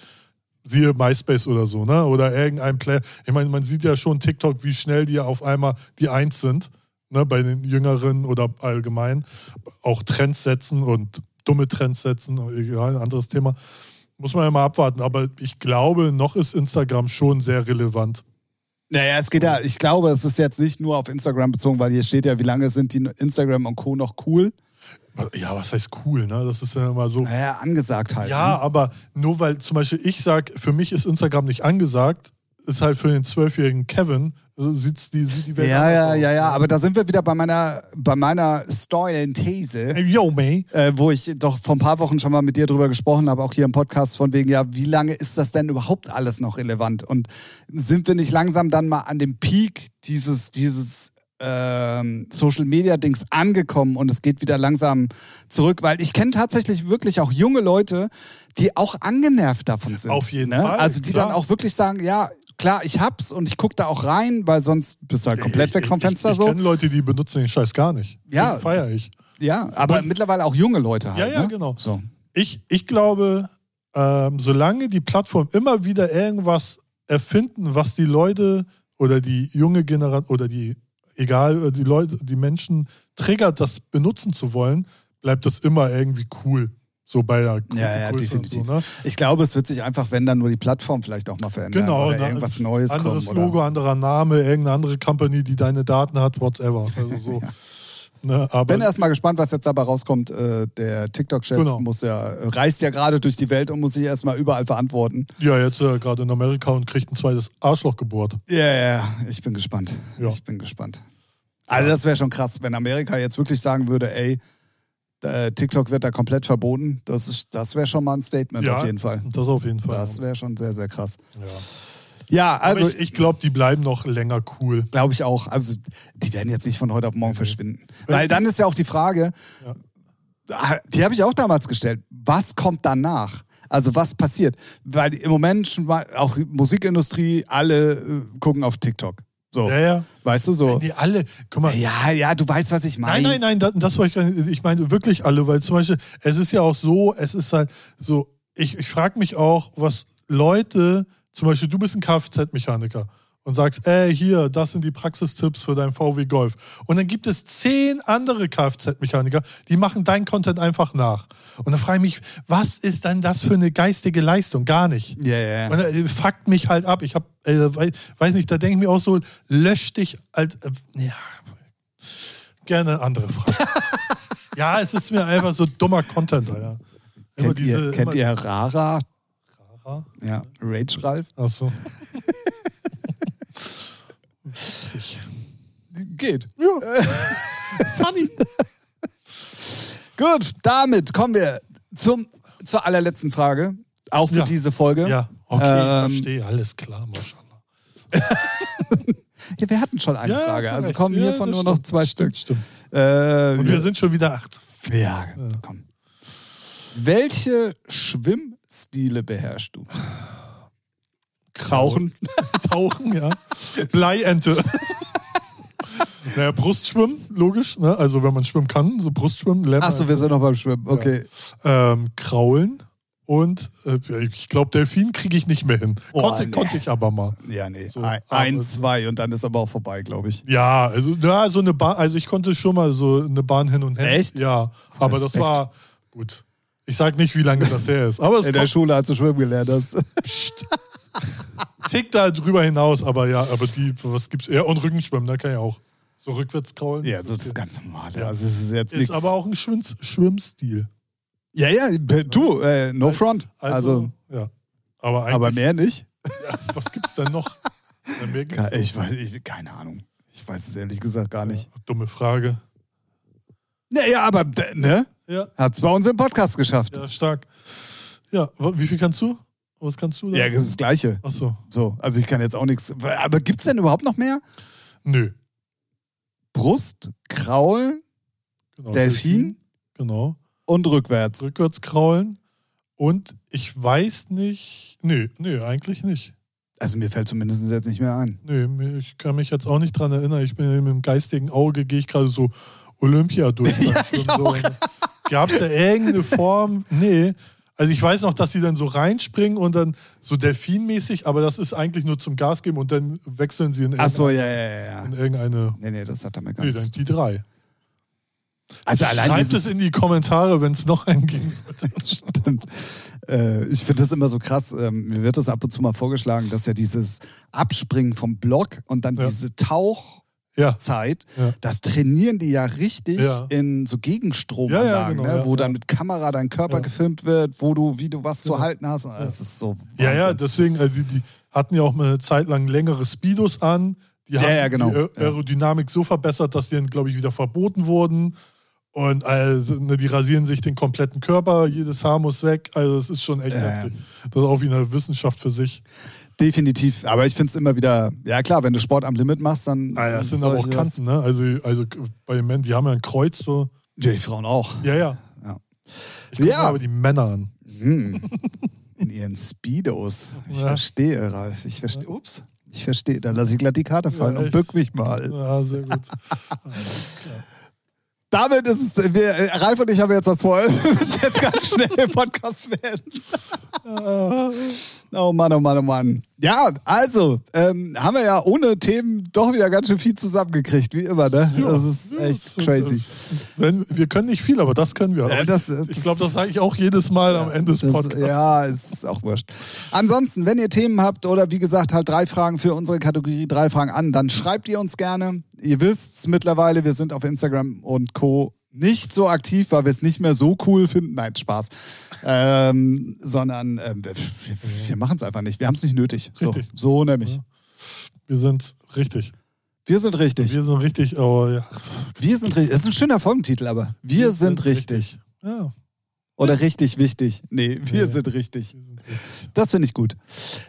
Siehe MySpace oder so, ne? Oder irgendein Player. Ich meine, man sieht ja schon TikTok, wie schnell die auf einmal die Eins sind, ne? Bei den Jüngeren oder allgemein. Auch Trends setzen und dumme Trends setzen, egal, ein anderes Thema. Muss man ja mal abwarten. Aber ich glaube, noch ist Instagram schon sehr relevant. Naja, es geht ja, ich glaube, es ist jetzt nicht nur auf Instagram bezogen, weil hier steht ja, wie lange sind die Instagram und Co. noch cool. Ja, was heißt cool, ne? Das ist ja immer so. Naja, angesagt halt. Ja, ne? aber nur weil zum Beispiel ich sag, für mich ist Instagram nicht angesagt, ist halt für den zwölfjährigen Kevin, äh, sieht's die, sieht die Welt Ja, ja, aus. ja, ja, aber da sind wir wieder bei meiner, bei meiner These. Hey, Yo, May. äh, wo ich doch vor ein paar Wochen schon mal mit dir drüber gesprochen habe, auch hier im Podcast, von wegen, ja, wie lange ist das denn überhaupt alles noch relevant? Und sind wir nicht langsam dann mal an dem Peak dieses, dieses ähm, Social Media Dings angekommen und es geht wieder langsam zurück? Weil ich kenne tatsächlich wirklich auch junge Leute, die auch angenervt davon sind. Auf jeden ne? Fall, Also die klar. dann auch wirklich sagen, ja, klar, ich hab's und ich guck da auch rein, weil sonst bist du halt komplett ich, weg vom ich, Fenster ich, ich so. kenne Leute, die benutzen den Scheiß gar nicht. Ja. Feiere ich. Ja, aber Und- mittlerweile auch junge Leute halt. Ja, ja, ne? genau. So. Ich, ich glaube, ähm, solange die Plattform immer wieder irgendwas erfinden, was die Leute oder die junge Generation oder die egal, die Leute, die Menschen triggert, das benutzen zu wollen, bleibt das immer irgendwie cool. So bei der Ja, ja, Größe und definitiv. So, ne? Ich glaube, es wird sich einfach, wenn dann nur die Plattform vielleicht auch mal verändern. Genau, oder na, irgendwas Neues Anderes kommen. Oder? Logo, anderer Name, irgendeine andere Company, die deine Daten hat, whatever. Also so. ne, aber Bin erst mal gespannt, was jetzt dabei rauskommt. Äh, der TikTok-Chef Genau. muss ja, reist ja gerade durch die Welt und muss sich erstmal überall verantworten. ja, jetzt äh, gerade in Amerika und kriegt ein zweites Arschloch gebohrt. Ja, ja, ja, ich bin gespannt. Ja. Ich bin gespannt. Also das wäre schon krass, wenn Amerika jetzt wirklich sagen würde, ey, TikTok wird da komplett verboten. Das, ist- das wäre schon mal ein Statement Ja, auf jeden Fall. Das auf jeden Fall. Das wäre schon sehr, sehr krass. ja. Ja, Also also ich, ich glaube, die bleiben noch länger cool. glaube ich auch. Also die werden jetzt nicht von heute auf morgen verschwinden. Weil dann ist ja auch die Frage, Ja. ah, die habe ich auch damals gestellt, was kommt danach? Also was passiert? Weil im Moment schon mal auch Musikindustrie, alle äh, gucken auf TikTok. So, Ja, ja. weißt du so. Die alle, guck mal, Ja, ja, du weißt, was ich meine. Nein, nein, nein, das, das war ich gar nicht. Ich meine wirklich alle, weil zum Beispiel, es ist ja auch so, es ist halt so, ich, ich frage mich auch, was Leute, zum Beispiel, du bist ein Kfz-Mechaniker und sagst, ey, hier, das sind die Praxistipps für dein VW Golf. Und dann gibt es zehn andere Kfz-Mechaniker, die machen dein Content einfach nach. Und dann frage ich mich, was ist denn das für eine geistige Leistung? Gar nicht. Ja, ja, Und ja. äh, fuckt mich halt ab. Ich hab, äh, weiß, nicht, da denke ich mir auch so, lösch dich als. Äh, ja, gerne eine andere Frage. ja, es ist mir einfach so dummer Content, Alter. Kennt, ihr, kennt ihr Rara? Rara? Ja, Rage Ralf? Achso. Witzig. Geht. Ja. Funny. Gut, damit kommen wir zum, zur allerletzten Frage. Auch für Ja. diese Folge. Ja, okay, Ähm, ich verstehe. Alles klar, Maschallah. Ja, wir hatten schon eine Ja, Frage. Also recht. kommen hiervon nur noch stimmt, zwei stimmt, Stück. Stimmt. Äh, Und wir sind schon wieder acht. ja, komm. Welche Schwimmstile beherrschst du? Rauchen. Tauchen, ja. Bleiente. naja, Brustschwimmen, logisch. Ne? Also wenn man schwimmen kann, so Brustschwimmen. man Achso, wir sind noch beim Schwimmen. Okay. ähm, Kraulen und äh, ich glaube, Delfin kriege ich nicht mehr hin. Oh, konnte, nee. konnte ich aber mal. Ja, nee. So, ein, ein, zwei und dann ist aber auch vorbei, glaube ich. Ja, also ja, so eine Bahn, also ich konnte schon mal so eine Bahn hin und her. Echt? Ja, aber das Respekt. war gut. Ich sag nicht, wie lange das her ist, aber In der kommt Schule, als du schwimmen gelernt hast. tick da drüber hinaus, aber ja, aber die, was gibt's? Ja, und Rückenschwimmen, da kann ich auch. So rückwärts kraulen. ja, so das ganz normale. Also, es ist jetzt Ist aber auch ein Schwimm Schwimmstil. Ja, ja, du, äh, no front. Also, ja. Aber aber mehr nicht. ja, was gibt's denn noch? Ja, mehr gibt's Ich weiß, ich, keine Ahnung. Ich weiß es ehrlich gesagt gar nicht. Dumme Frage. Naja, aber, ne? Ja, Hat's bei uns im Podcast geschafft. ja, stark. Ja, wie viel kannst du? Was kannst du da? Ja, das ist das Gleiche. Achso. So, also ich kann jetzt auch nichts. Aber gibt's denn überhaupt noch mehr? Nö. Brust, Kraul Genau. Delfin? Genau. und rückwärts. Rückwärts kraulen. Und ich weiß nicht. Nö, nö, eigentlich nicht. Also mir fällt zumindest jetzt nicht mehr ein. Nö, ich kann mich jetzt auch nicht dran erinnern. Ich bin mit dem geistigen Auge, gehe ich gerade so Olympia durch. Ja. Gab es da irgendeine Form? Nee. Also ich weiß noch, dass sie dann so reinspringen und dann so delfinmäßig, aber das ist eigentlich nur zum Gas geben und dann wechseln sie in, Ach so, irgendeine- ja, ja, ja. in irgendeine. Nee, nee, das hat damit gar Nee, nichts. dann die drei. Also allein Schreibt es in die Kommentare, wenn es noch einen geben sollte. Stimmt. Äh, ich finde das immer so krass. Ähm, mir wird das ab und zu mal vorgeschlagen, dass ja dieses Abspringen vom Block und dann Ja. diese Tauchzeit, Ja, ja. das trainieren die ja richtig Ja. in so Gegenstromanlagen, Ja, ja, genau, ne? ja, wo ja. dann mit Kamera dein Körper Ja. gefilmt wird, wo du, wie du was zu Ja. halten hast. Das ist so. Ja, ja, Wahnsinn. deswegen, also die, die hatten ja auch mal eine Zeit lang längere Speedos an. Die Ja, haben ja, genau. die Aer- Ja. Aerodynamik so verbessert, dass die dann, glaube ich, wieder verboten wurden. Und also, ne, die rasieren sich den kompletten Körper, jedes Haar muss weg. Also es ist schon echt Ja, ja. heftig. Das ist auch wie eine Wissenschaft für sich. Definitiv. Aber ich finde es immer wieder, ja klar, wenn du Sport am Limit machst, dann. Ah, das ist sind aber auch Kanten, ne? Also, also bei den Männern, die haben ja ein Kreuz so. Ja, die Frauen auch. Ja, ja. Ja. Ich gucke Ja. aber die Männer an. Hm. In ihren Speedos. Ich Ja. verstehe, Ralf. Ich verstehe. Ups. Ich verstehe. Dann lasse ich glatt die Karte fallen Ja, und bück mich mal. Ja, sehr gut. Damit ist es, wir, Ralf und ich haben jetzt was vor. Wir müssen jetzt ganz schnell im Podcast werden. Oh Mann, oh Mann, oh Mann. Ja, also, ähm, haben wir ja ohne Themen doch wieder ganz schön viel zusammengekriegt, wie immer, ne? Ja, das ist ja, echt das- crazy. Wenn, wir können nicht viel, aber das können wir. Ja, das- ich das- glaube, das sage ich auch jedes Mal am Ende des Das, Podcasts. ja, es ist auch wurscht. Ansonsten, wenn ihr Themen habt oder wie gesagt halt drei Fragen für unsere Kategorie drei Fragen an, dann schreibt ihr uns gerne. Ihr wisst es mittlerweile, wir sind auf Instagram und Co. nicht so aktiv, weil wir es nicht mehr so cool finden. Nein, Spaß. Ähm, sondern ähm, wir, wir machen es einfach nicht. Wir haben es nicht nötig. So, Richtig. so nämlich. Ja. Wir sind richtig. Wir sind richtig. Wir sind richtig, aber ja. Wir sind richtig. Das ist ein schöner Folgentitel, aber wir, sind, richtig. Ja, Oder richtig wichtig. Nee, wir Nee. sind richtig. wir sind richtig. Das finde ich gut.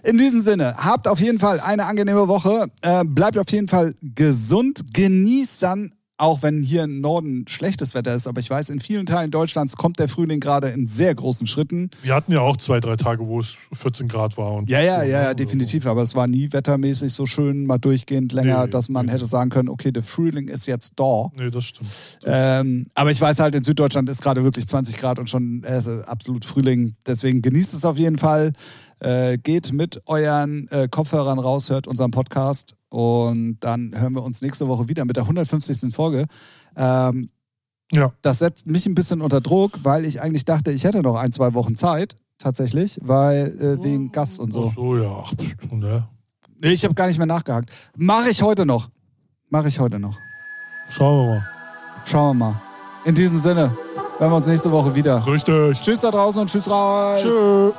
In diesem Sinne, habt auf jeden Fall eine angenehme Woche. Äh, bleibt auf jeden Fall gesund. Genießt dann, auch wenn hier im Norden schlechtes Wetter ist, aber ich weiß, in vielen Teilen Deutschlands kommt der Frühling gerade in sehr großen Schritten. Wir hatten ja auch zwei, drei Tage, wo es 14 Grad war. Und Ja, ja, so, ja, ja, definitiv. Aber es war nie wettermäßig so schön, mal durchgehend länger, Nee, dass man nee. hätte sagen können, okay, der Frühling ist jetzt da. So. Nee, das stimmt. Ähm, aber ich weiß halt, in Süddeutschland ist gerade wirklich 20 Grad und schon äh, absolut Frühling. Deswegen genießt es auf jeden Fall. Äh, geht mit euren äh, Kopfhörern raus, hört unseren Podcast und dann hören wir uns nächste Woche wieder mit der 150. Folge. Ähm, Ja. das setzt mich ein bisschen unter Druck, weil ich eigentlich dachte, ich hätte noch ein, zwei Wochen Zeit. Tatsächlich, weil äh, wegen Gast und so. Ach so, ja. Ne? Nee, ich habe gar nicht mehr nachgehakt. Mache ich heute noch. Mache ich heute noch. Schauen wir mal. Schauen wir mal. In diesem Sinne, hören wir uns nächste Woche wieder. Richtig. Tschüss da draußen und tschüss raus. Tschö.